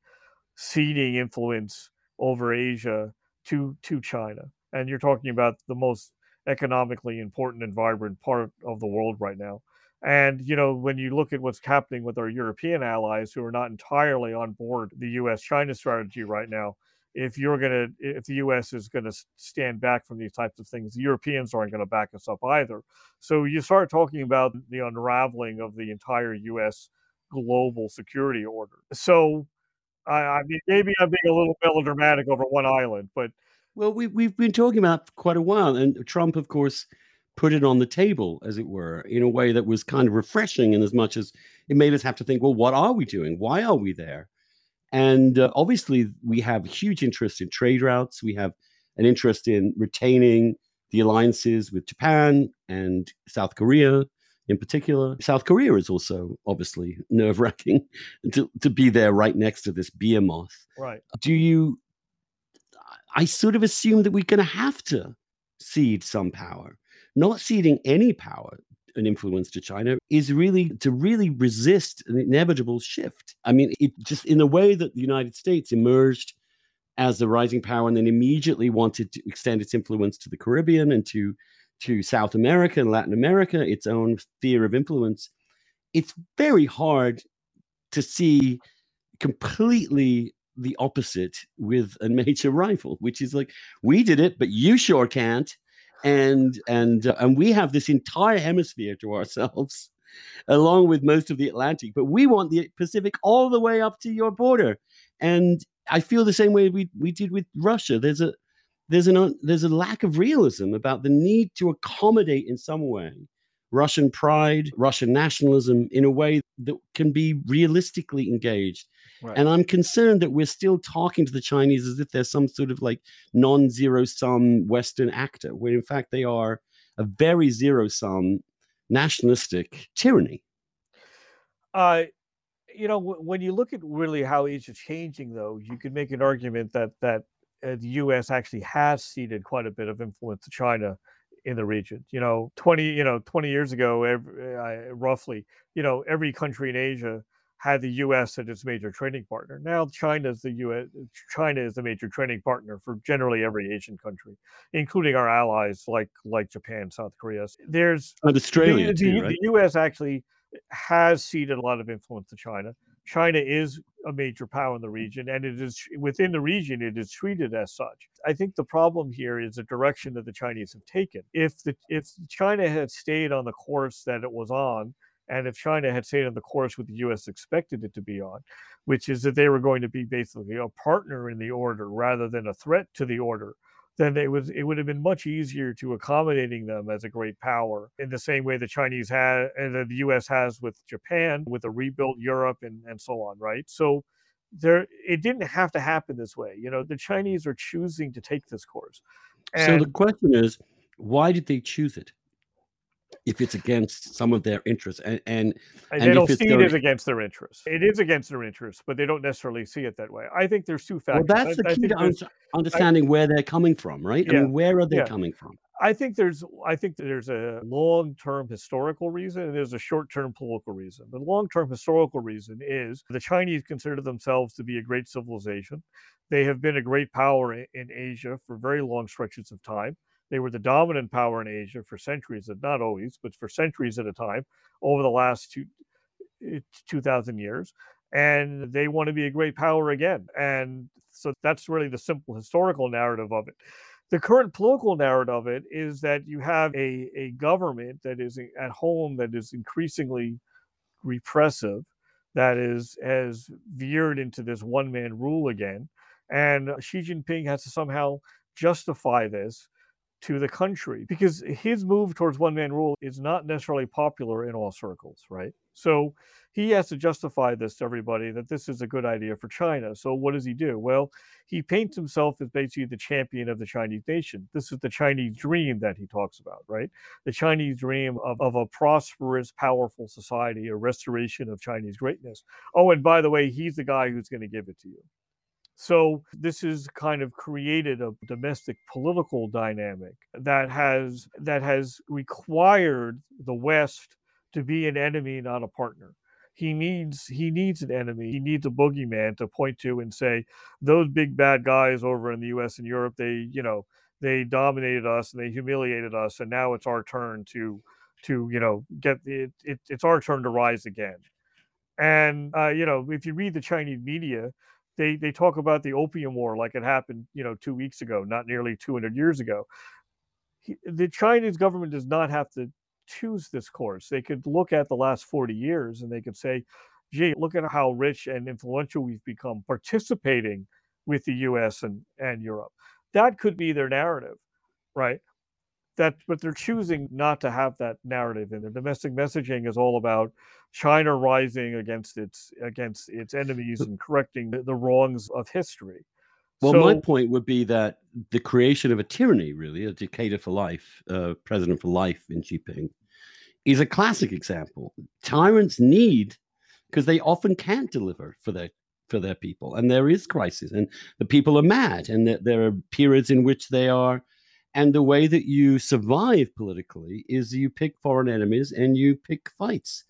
ceding influence over Asia to to China. And you're talking about the most economically important and vibrant part of the world right now. And you know, when you look at what's happening with our European allies who are not entirely on board the US China strategy right now, if you're going to if the US is going to stand back from these types of things, the Europeans aren't going to back us up either. So you start talking about the unraveling of the entire US global security order. So I, I mean, maybe I'm being a little melodramatic over one island, but well, we we've been talking about for quite a while, and Trump, of course, put it on the table, as it were, in a way that was kind of refreshing, in as much as it made us have to think, well, what are we doing? Why are we there? And uh, obviously, we have huge interest in trade routes. We have an interest in retaining the alliances with Japan and South Korea in particular. South Korea is also obviously nerve wracking to, to be there right next to this behemoth. Right. Do you? I sort of assume that we're going to have to cede some power. Not ceding any power and influence to China is really to really resist an inevitable shift. I mean, it just in the way that the United States emerged as the rising power and then immediately wanted to extend its influence to the Caribbean and to to South America and Latin America, its own sphere of influence. It's very hard to see completely the opposite with a major rival, which is like, we did it, but you sure can't and and uh, and we have this entire hemisphere to ourselves along with most of the atlantic but we want the pacific all the way up to your border and i feel the same way we, we did with russia there's a there's an there's a lack of realism about the need to accommodate in some way russian pride russian nationalism in a way that can be realistically engaged Right. And I'm concerned that we're still talking to the Chinese as if they're some sort of like non zero sum Western actor, where in fact they are a very zero sum nationalistic tyranny. Uh, you know, w- when you look at really how Asia's changing, though, you could make an argument that that uh, the U.S. actually has ceded quite a bit of influence to China in the region. You know, twenty you know twenty years ago, every, uh, roughly, you know, every country in Asia had the U.S. as its major trading partner. Now China is the U.S. China is the major trading partner for generally every Asian country, including our allies like like Japan, South Korea. There's and Australia the, too, right? the U.S. actually has ceded a lot of influence to China. China is a major power in the region, and it is within the region. It is treated as such. I think the problem here is the direction that the Chinese have taken. If the if China had stayed on the course that it was on, and if China had stayed on the course what the US expected it to be on, which is that they were going to be basically a partner in the order rather than a threat to the order, then it was it would have been much easier to accommodating them as a great power in the same way the Chinese had and the US has with Japan, with a rebuilt Europe and, and so on, right? So there it didn't have to happen this way. You know, the Chinese are choosing to take this course. And, so the question is, why did they choose it? If it's against some of their interests and and, and they don't see it as against their interests it is against their interests but they don't necessarily see it that way i think there's two factors well that's the I, key I to understanding I, where they're coming from right yeah, i mean where are they yeah. coming from I think there's I think there's a long-term historical reason and there's a short-term political reason. The long-term historical reason is the Chinese consider themselves to be a great civilization. They have been a great power in Asia for very long stretches of time. They were the dominant power in Asia for centuries, not always, but for centuries at a time over the last two, eh, 2,000 years. And they want to be a great power again. And so that's really the simple historical narrative of it. The current political narrative of it is that you have a, a government that is at home that is increasingly repressive, that is has veered into this one man rule again. And Xi Jinping has to somehow justify this to the country because his move towards one man rule is not necessarily popular in all circles, right? So he has to justify this to everybody that this is a good idea for China. So what does he do? Well, he paints himself as basically the champion of the Chinese nation. This is the Chinese dream that he talks about, right? The Chinese dream of, of a prosperous, powerful society, a restoration of Chinese greatness. Oh, and by the way, he's the guy who's going to give it to you. So this has kind of created a domestic political dynamic that has that has required the West to be an enemy, not a partner. He needs he needs an enemy. He needs a boogeyman to point to and say, those big bad guys over in the US and Europe, they, you know, they dominated us and they humiliated us, and now it's our turn to to you know get it, it it's our turn to rise again. And uh, you know, if you read the Chinese media, they they talk about the opium war like it happened, you know, two weeks ago, not nearly 200 years ago. He, the Chinese government does not have to choose this course. They could look at the last 40 years and they could say, gee, look at how rich and influential we've become participating with the US and, and Europe. That could be their narrative, right? That, but they're choosing not to have that narrative in their domestic messaging is all about China rising against its against its enemies and correcting the, the wrongs of history. Well, so, my point would be that the creation of a tyranny, really, a dictator for life, uh, president for life in Xi Jinping, is a classic example. Tyrants need because they often can't deliver for their for their people, and there is crisis, and the people are mad, and there, there are periods in which they are. And the way that you survive politically is you pick foreign enemies and you pick fights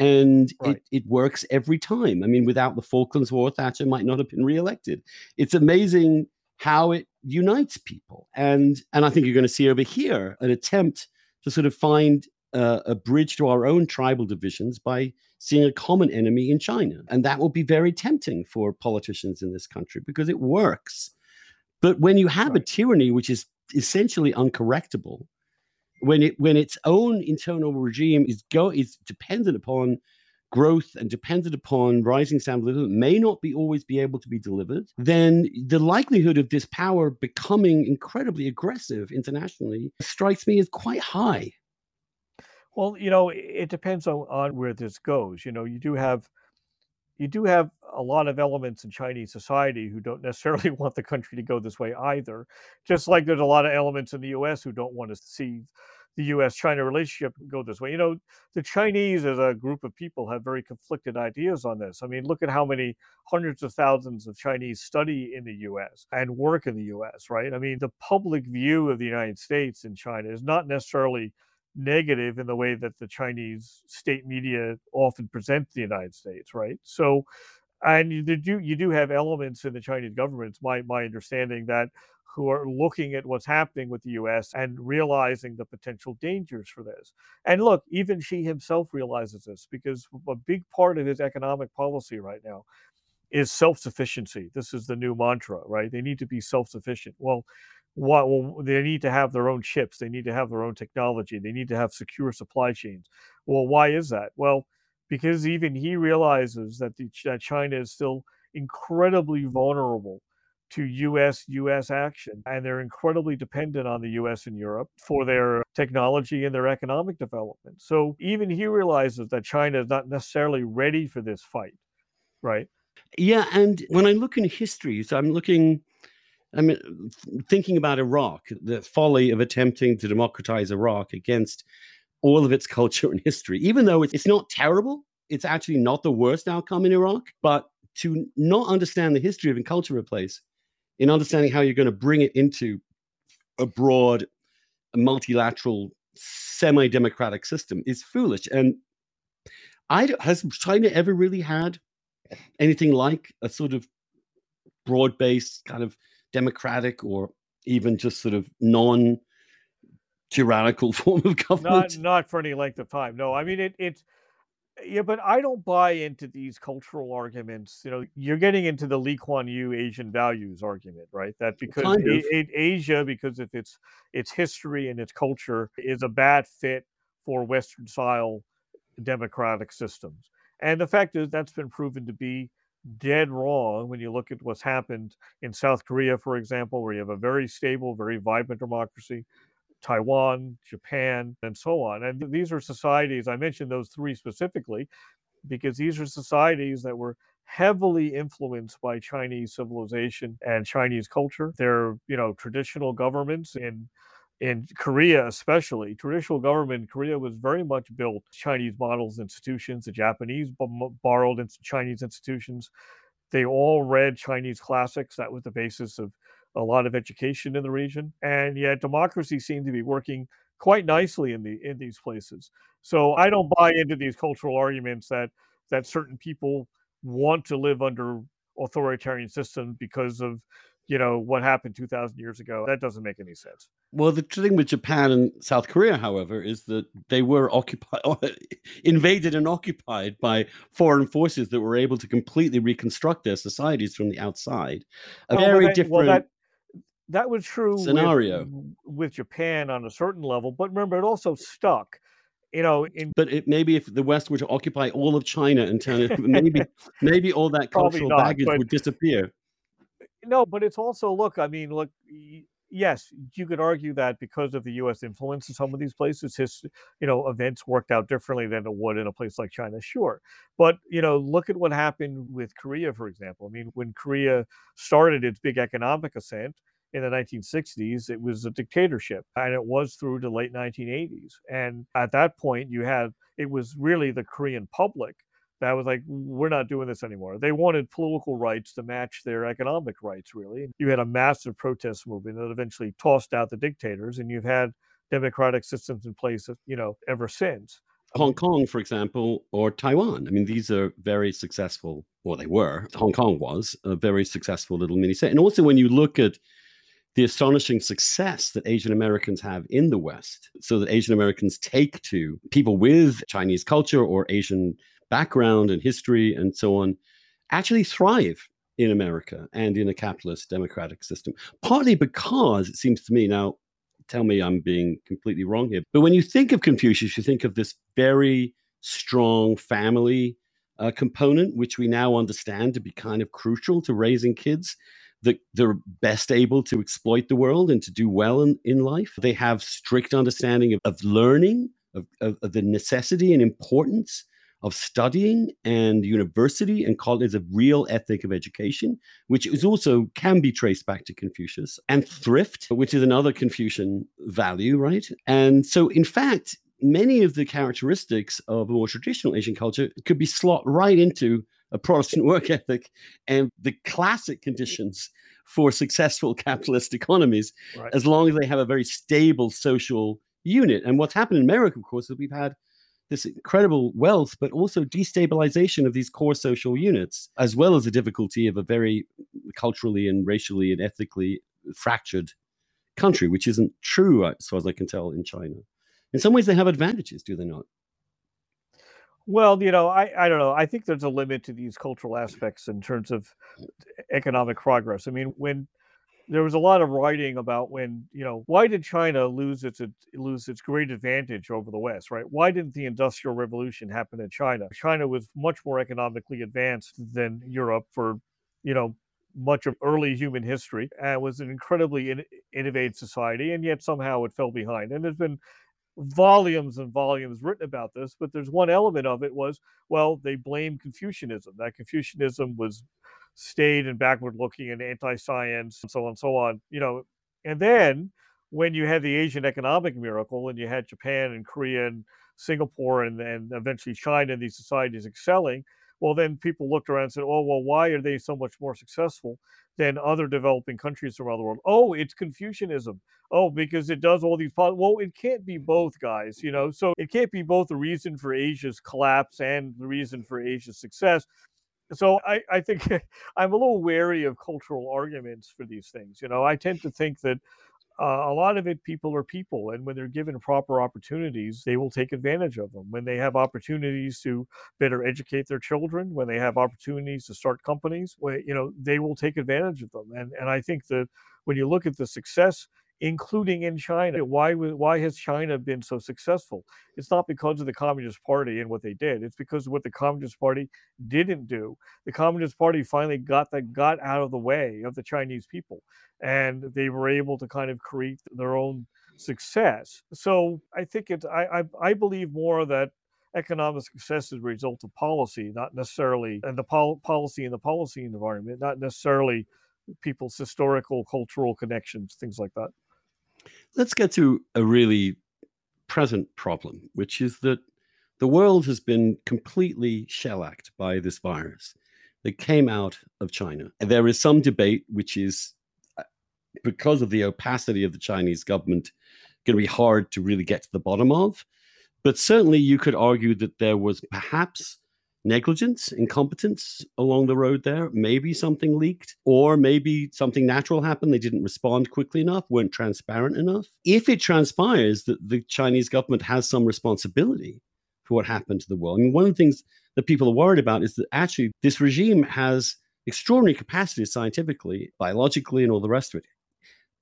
and right. it, it works every time. I mean, without the Falklands War, Thatcher might not have been reelected. It's amazing how it unites people, and and I think you're going to see over here an attempt to sort of find uh, a bridge to our own tribal divisions by seeing a common enemy in China. And that will be very tempting for politicians in this country because it works. But when you have right. a tyranny which is essentially uncorrectable, when it when its own internal regime is go is dependent upon growth and dependent upon rising standard living may not be always be able to be delivered, then the likelihood of this power becoming incredibly aggressive internationally strikes me as quite high. Well, you know, it depends on, on where this goes. You know, you do have you do have a lot of elements in Chinese society who don't necessarily want the country to go this way either. Just like there's a lot of elements in the US who don't want to see the US China relationship go this way. You know, the Chinese as a group of people have very conflicted ideas on this. I mean, look at how many hundreds of thousands of Chinese study in the US and work in the US, right? I mean, the public view of the United States in China is not necessarily negative in the way that the Chinese state media often present the United States, right? So, and you do you do have elements in the Chinese government. It's my my understanding that who are looking at what's happening with the U.S. and realizing the potential dangers for this. And look, even Xi himself realizes this because a big part of his economic policy right now is self-sufficiency. This is the new mantra, right? They need to be self-sufficient. Well, what well, they need to have their own chips they need to have their own technology they need to have secure supply chains. Well why is that? Well because even he realizes that, the, that china is still incredibly vulnerable to us us action and they're incredibly dependent on the us and europe for their technology and their economic development. So even he realizes that china is not necessarily ready for this fight right? Yeah and when i look in history so i'm looking I mean, thinking about Iraq, the folly of attempting to democratize Iraq against all of its culture and history, even though it's not terrible, it's actually not the worst outcome in Iraq. But to not understand the history of and culture of a place, in understanding how you're going to bring it into a broad, multilateral, semi-democratic system is foolish. And I has China ever really had anything like a sort of broad-based kind of democratic or even just sort of non tyrannical form of government? Not, not for any length of time. No, I mean it. It's yeah, but I don't buy into these cultural arguments. You know, you're getting into the Lee Kuan Yew Asian values argument, right? That because kind of. a, a, Asia, because of its its history and its culture, is a bad fit for Western style democratic systems. And the fact is that's been proven to be dead wrong when you look at what's happened in South Korea, for example, where you have a very stable, very vibrant democracy, Taiwan, Japan, and so on. And these are societies, I mentioned those three specifically, because these are societies that were heavily influenced by Chinese civilization and Chinese culture. They're, you know, traditional governments in in Korea, especially, traditional government in Korea was very much built Chinese models institutions. The Japanese borrowed into Chinese institutions. They all read Chinese classics. That was the basis of a lot of education in the region. And yet democracy seemed to be working quite nicely in the in these places. So I don't buy into these cultural arguments that that certain people want to live under authoritarian systems because of you know what happened 2000 years ago that doesn't make any sense. Well the thing with japan and south korea however is that they were occupied invaded and occupied by foreign forces that were able to completely reconstruct their societies from the outside. A oh, very that, different well, that, that was true scenario. with, with japan on a certain level but remember it also stuck you know in but it, maybe if the west were to occupy all of china and turn it maybe maybe all that cultural not, baggage would disappear no but it's also look i mean look yes you could argue that because of the us influence in some of these places his you know events worked out differently than it would in a place like china sure but you know look at what happened with korea for example i mean when korea started its big economic ascent in the 1960s, it was a dictatorship, and it was through the late 1980s. And at that point, you had it was really the Korean public that was like, we're not doing this anymore. They wanted political rights to match their economic rights, really. You had a massive protest movement that eventually tossed out the dictators, and you've had democratic systems in place, uh, you know, ever since. Hong Kong, for example, or Taiwan. I mean, these are very successful, or they were. Hong Kong was a very successful little mini state. And also, when you look at the astonishing success that Asian Americans have in the West, so that Asian Americans take to people with Chinese culture or Asian background and history and so on, actually thrive in America and in a capitalist democratic system. Partly because it seems to me now, tell me I'm being completely wrong here, but when you think of Confucius, you think of this very strong family uh, component, which we now understand to be kind of crucial to raising kids that they're best able to exploit the world and to do well in, in life. They have strict understanding of, of learning, of, of, of the necessity and importance of studying and university and college a real ethic of education, which is also can be traced back to Confucius, and thrift, which is another Confucian value, right? And so, in fact, many of the characteristics of a more traditional Asian culture could be slot right into a Protestant work ethic and the classic conditions for successful capitalist economies, right. as long as they have a very stable social unit. And what's happened in America, of course, is we've had this incredible wealth, but also destabilization of these core social units, as well as the difficulty of a very culturally and racially and ethically fractured country, which isn't true, uh, as far as I can tell, in China. In some ways, they have advantages, do they not? Well, you know, I, I don't know. I think there's a limit to these cultural aspects in terms of uh, economic progress. I mean, when there was a lot of writing about when you know why did China lose its lose its great advantage over the West, right? Why didn't the Industrial Revolution happen in China? China was much more economically advanced than Europe for you know much of early human history and was an incredibly in, innovative society, and yet somehow it fell behind. And there's been volumes and volumes written about this, but there's one element of it was, well, they blame Confucianism. That Confucianism was staid and backward looking and anti-science and so on and so on. You know, and then when you had the Asian economic miracle and you had Japan and Korea and Singapore and, and eventually China and these societies excelling, well, then people looked around and said, oh, well, why are they so much more successful than other developing countries around the world? Oh, it's Confucianism. Oh, because it does all these. Well, it can't be both, guys, you know? So it can't be both the reason for Asia's collapse and the reason for Asia's success. So I, I think I'm a little wary of cultural arguments for these things. You know, I tend to think that uh, a lot of it people are people and when they're given proper opportunities they will take advantage of them when they have opportunities to better educate their children when they have opportunities to start companies you know they will take advantage of them and and i think that when you look at the success including in China. Why why has China been so successful? It's not because of the Communist Party and what they did. It's because of what the Communist Party didn't do. The Communist Party finally got that got out of the way of the Chinese people, and they were able to kind of create their own success. So I think it's I I, I believe more that economic success is a result of policy, not necessarily and the pol- policy and the policy environment, not necessarily people's historical cultural connections, things like that. Let's get to a really present problem, which is that the world has been completely shellacked by this virus. that came out of China. There is some debate, which is uh, because of the opacity of the Chinese government, going to be hard to really get to the bottom of. But certainly, you could argue that there was perhaps negligence, incompetence along the road there. Maybe something leaked, or maybe something natural happened. They didn't respond quickly enough, weren't transparent enough. If it transpires that the Chinese government has some responsibility for what happened to the world, I mean, one of the things that people are worried about is that actually this regime has extraordinary capacities scientifically, biologically, and all the rest of it.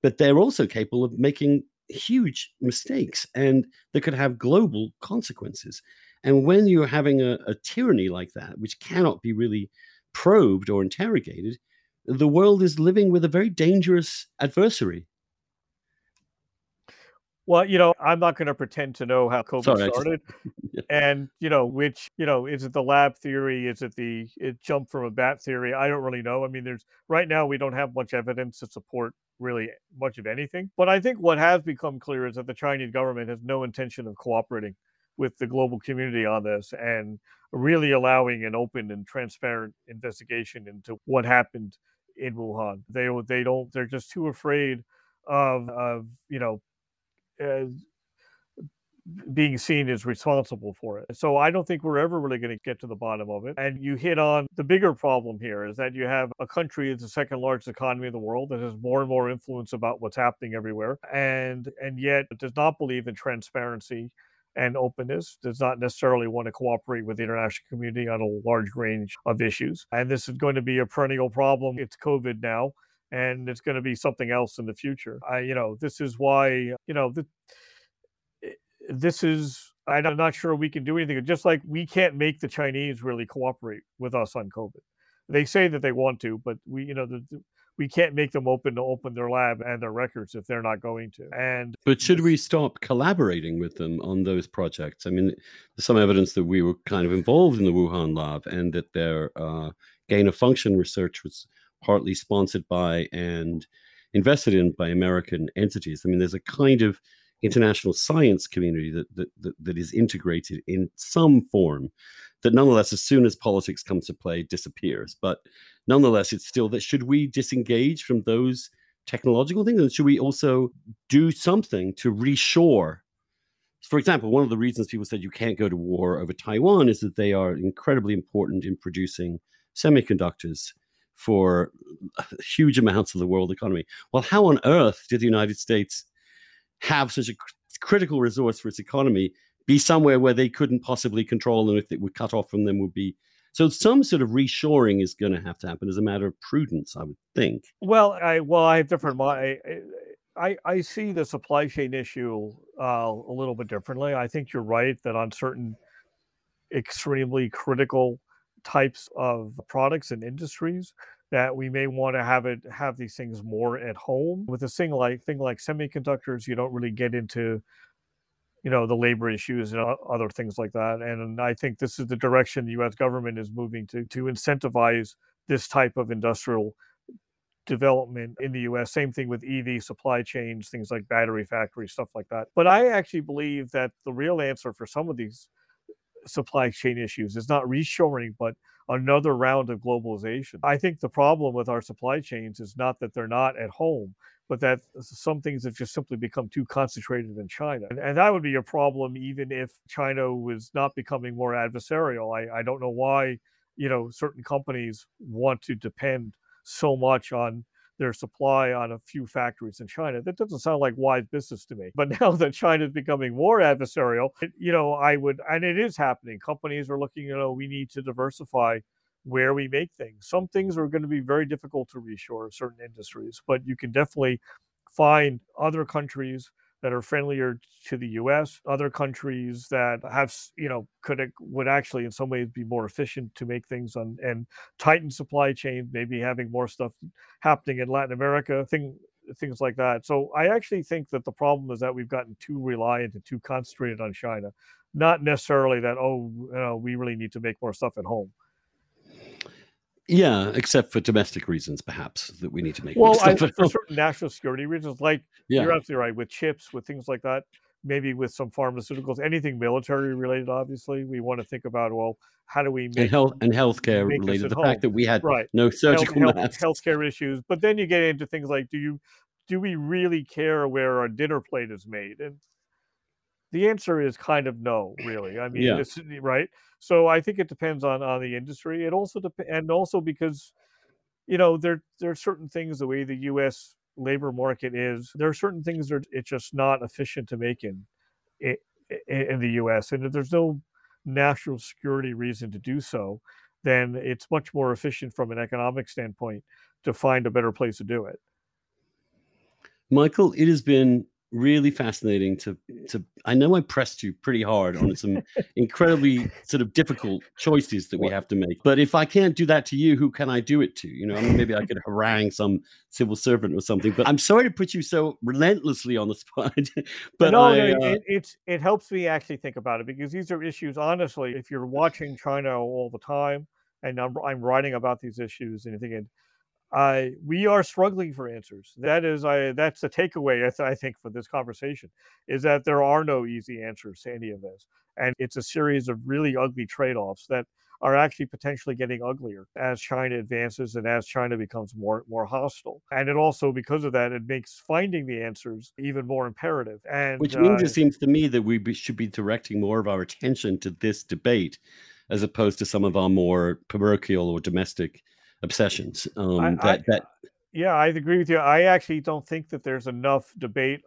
But they're also capable of making huge mistakes and that could have global consequences. And when you're having a, a tyranny like that, which cannot be really probed or interrogated, the world is living with a very dangerous adversary. Well, you know, I'm not going to pretend to know how COVID Sorry, started, just, and you know, which you know, is it the lab theory? Is it the it jumped from a bat theory? I don't really know. I mean, there's right now we don't have much evidence to support really much of anything. But I think what has become clear is that the Chinese government has no intention of cooperating with the global community on this and really allowing an open and transparent investigation into what happened in Wuhan. They they don't they're just too afraid of of you know uh, being seen as responsible for it. So I don't think we're ever really going to get to the bottom of it. And you hit on the bigger problem here is that you have a country that's the second largest economy in the world that has more and more influence about what's happening everywhere and and yet does not believe in transparency and openness, does not necessarily want to cooperate with the international community on a large range of issues. And this is going to be a perennial problem. It's COVID now, and it's going to be something else in the future. I, you know, this is why, you know, the, eh, this is I'm not sure we can do anything. Just like we can't make the Chinese really cooperate with us on COVID. They say that they want to, but we, you know, the, we can't make them open to open their lab and their records if they're not going to. And but should we stop collaborating with them on those projects? I mean, there's some evidence that we were kind of involved in the Wuhan lab and that their uh, gain of function research was partly sponsored by and invested in by American entities. I mean, there's a kind of international science community that, that, that, that is integrated in some form that nonetheless, as soon as politics comes to play, disappears. But nonetheless, it's still that should we disengage from those technological things? And should we also do something to reshore? For example, one of the reasons people said you can't go to war over Taiwan is that they are incredibly important in producing semiconductors for huge amounts of the world economy. Well, how on earth did the United States have such a critical resource for its economy be somewhere where they couldn't possibly control them if it were cut off from them would be so some sort of reshoring is going to have to happen as a matter of prudence i would think well i well i have different I, I, I see the supply chain issue uh, a little bit differently. I think you're right that on certain extremely critical types of products and industries, that we may want to have it have these things more at home. With a thing like thing like semiconductors, you don't really get into you know the labor issues and other things like that. And i think this is the direction the us government is moving to to incentivize this type of industrial development in the us same thing with ev supply chains things like battery factories stuff like that. But i actually believe that the real answer for some of these supply chain issues is not reshoring but another round of globalization i think the problem with our supply chains is not that they're not at home but that some things have just simply become too concentrated in China. And, and, that would be a problem even if China was not becoming more adversarial. I, I don't know why, you know, certain companies want to depend so much on their supply on a few factories in China. That doesn't sound like wise business to me. But now that China is becoming more adversarial, it, you know, I would, and it is happening. Companies are looking, you know, we need to diversify where we make things. Some things are going to be very difficult to reshore certain industries, but you can definitely find other countries that are friendlier to the US, other countries that have, you know, could would actually in some ways be more efficient to make things on and tighten supply chain, maybe having more stuff happening in Latin America, thing things like that. So I actually think that the problem is that we've gotten too reliant and too concentrated on China, not necessarily that oh, you know, we really need to make more stuff at home. Yeah, except for domestic reasons, perhaps that we need to make. Well, I, for certain national security reasons, like yeah. you're absolutely right with chips, with things like that. maybe with some pharmaceuticals, anything military related. Obviously, we want to think about well, how do we make and health and healthcare related? The home. fact that we had right. no surgical health, masks, health, healthcare issues, but then you get into things like do you do we really care where our dinner plate is made? And the answer is kind of no, really. I mean, yeah. it's right. So I think it depends on on the industry. It also depends, and also because you know there there are certain things the way the U.S. labor market is. There are certain things that it's just not efficient to make in in, in the U.S. and if there's no national security reason to do so, then it's much more efficient from an economic standpoint to find a better place to do it. Michael, it has been really fascinating to to I know I pressed you pretty hard on some incredibly sort of difficult choices that we have to make. But if I can't do that to you, who can I do it to? You know, I mean, maybe I could harangue some civil servant or something. But I'm sorry to put you so relentlessly on the spot. but no, I, no, uh, it, it's it helps me actually think about it because these are issues. Honestly, if you're watching China all the time, and I'm, I'm writing about these issues and thinking I we are struggling for answers. That is, I that's the takeaway I, th- I, think for this conversation is that there are no easy answers to any of this, and it's a series of really ugly trade-offs that are actually potentially getting uglier as China advances and as China becomes more more hostile. And it also, because of that, it makes finding the answers even more imperative. And which means uh, it seems to me that we be, should be directing more of our attention to this debate as opposed to some of our more parochial or domestic obsessions. Um, I, that I, that yeah, I agree with you. I actually don't think that there's enough debate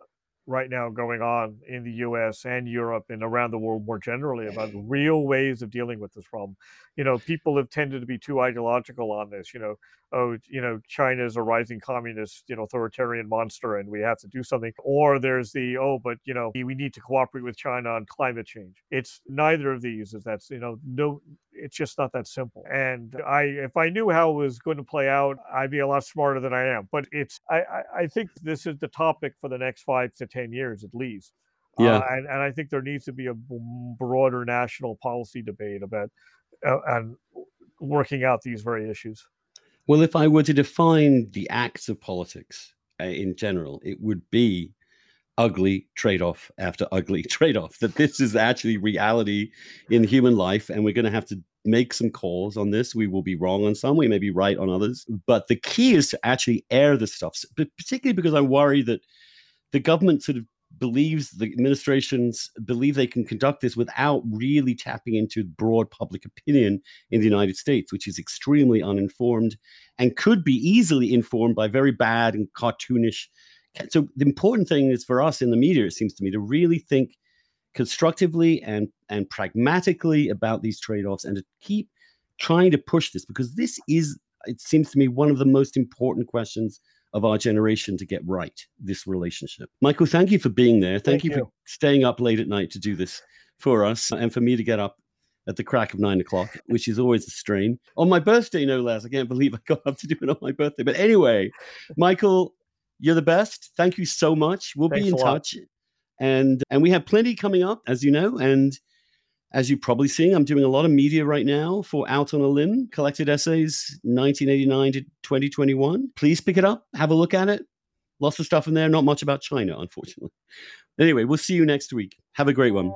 right now going on in the US and Europe and around the world more generally about real ways of dealing with this problem. You know, people have tended to be too ideological on this, you know, oh, you know, China is a rising communist, you know, authoritarian monster and we have to do something. Or there's the, oh, but, you know, we need to cooperate with China on climate change. It's neither of these is that's, you know, no, it's just not that simple. And I, if I knew how it was going to play out, I'd be a lot smarter than I am. But it's, I, I, think this is the topic for the next five to 10 years at least. Yeah. Uh, and, and I think there needs to be a broader national policy debate about uh, and working out these very issues. Well, if I were to define the acts of politics uh, in general, it would be ugly trade off after ugly trade off. That this is actually reality in human life, and we're going to have to make some calls on this. We will be wrong on some, we may be right on others. But the key is to actually air the stuff, particularly because I worry that the government sort of believes the administrations believe they can conduct this without really tapping into broad public opinion in the United States, which is extremely uninformed and could be easily informed by very bad and cartoonish. So the important thing is for us in the media, it seems to me, to really think constructively and and pragmatically about these trade-offs and to keep trying to push this because this is it seems to me one of the most important questions of our generation to get right this relationship. Michael, thank you for being there. Thank, thank you, you, for staying up late at night to do this for us and for me to get up at the crack of nine o'clock, which is always a strain. On my birthday, no less. I can't believe I got up to do it on my birthday. But anyway, Michael, you're the best. Thank you so much. We'll Thanks be in touch. And and we have plenty coming up, as you know. And as you're probably seeing, I'm doing a lot of media right now for Out on a Limb, collected essays 1989 to 2021. Please pick it up, have a look at it. Lots of stuff in there, not much about China, unfortunately. Anyway, we'll see you next week. Have a great one.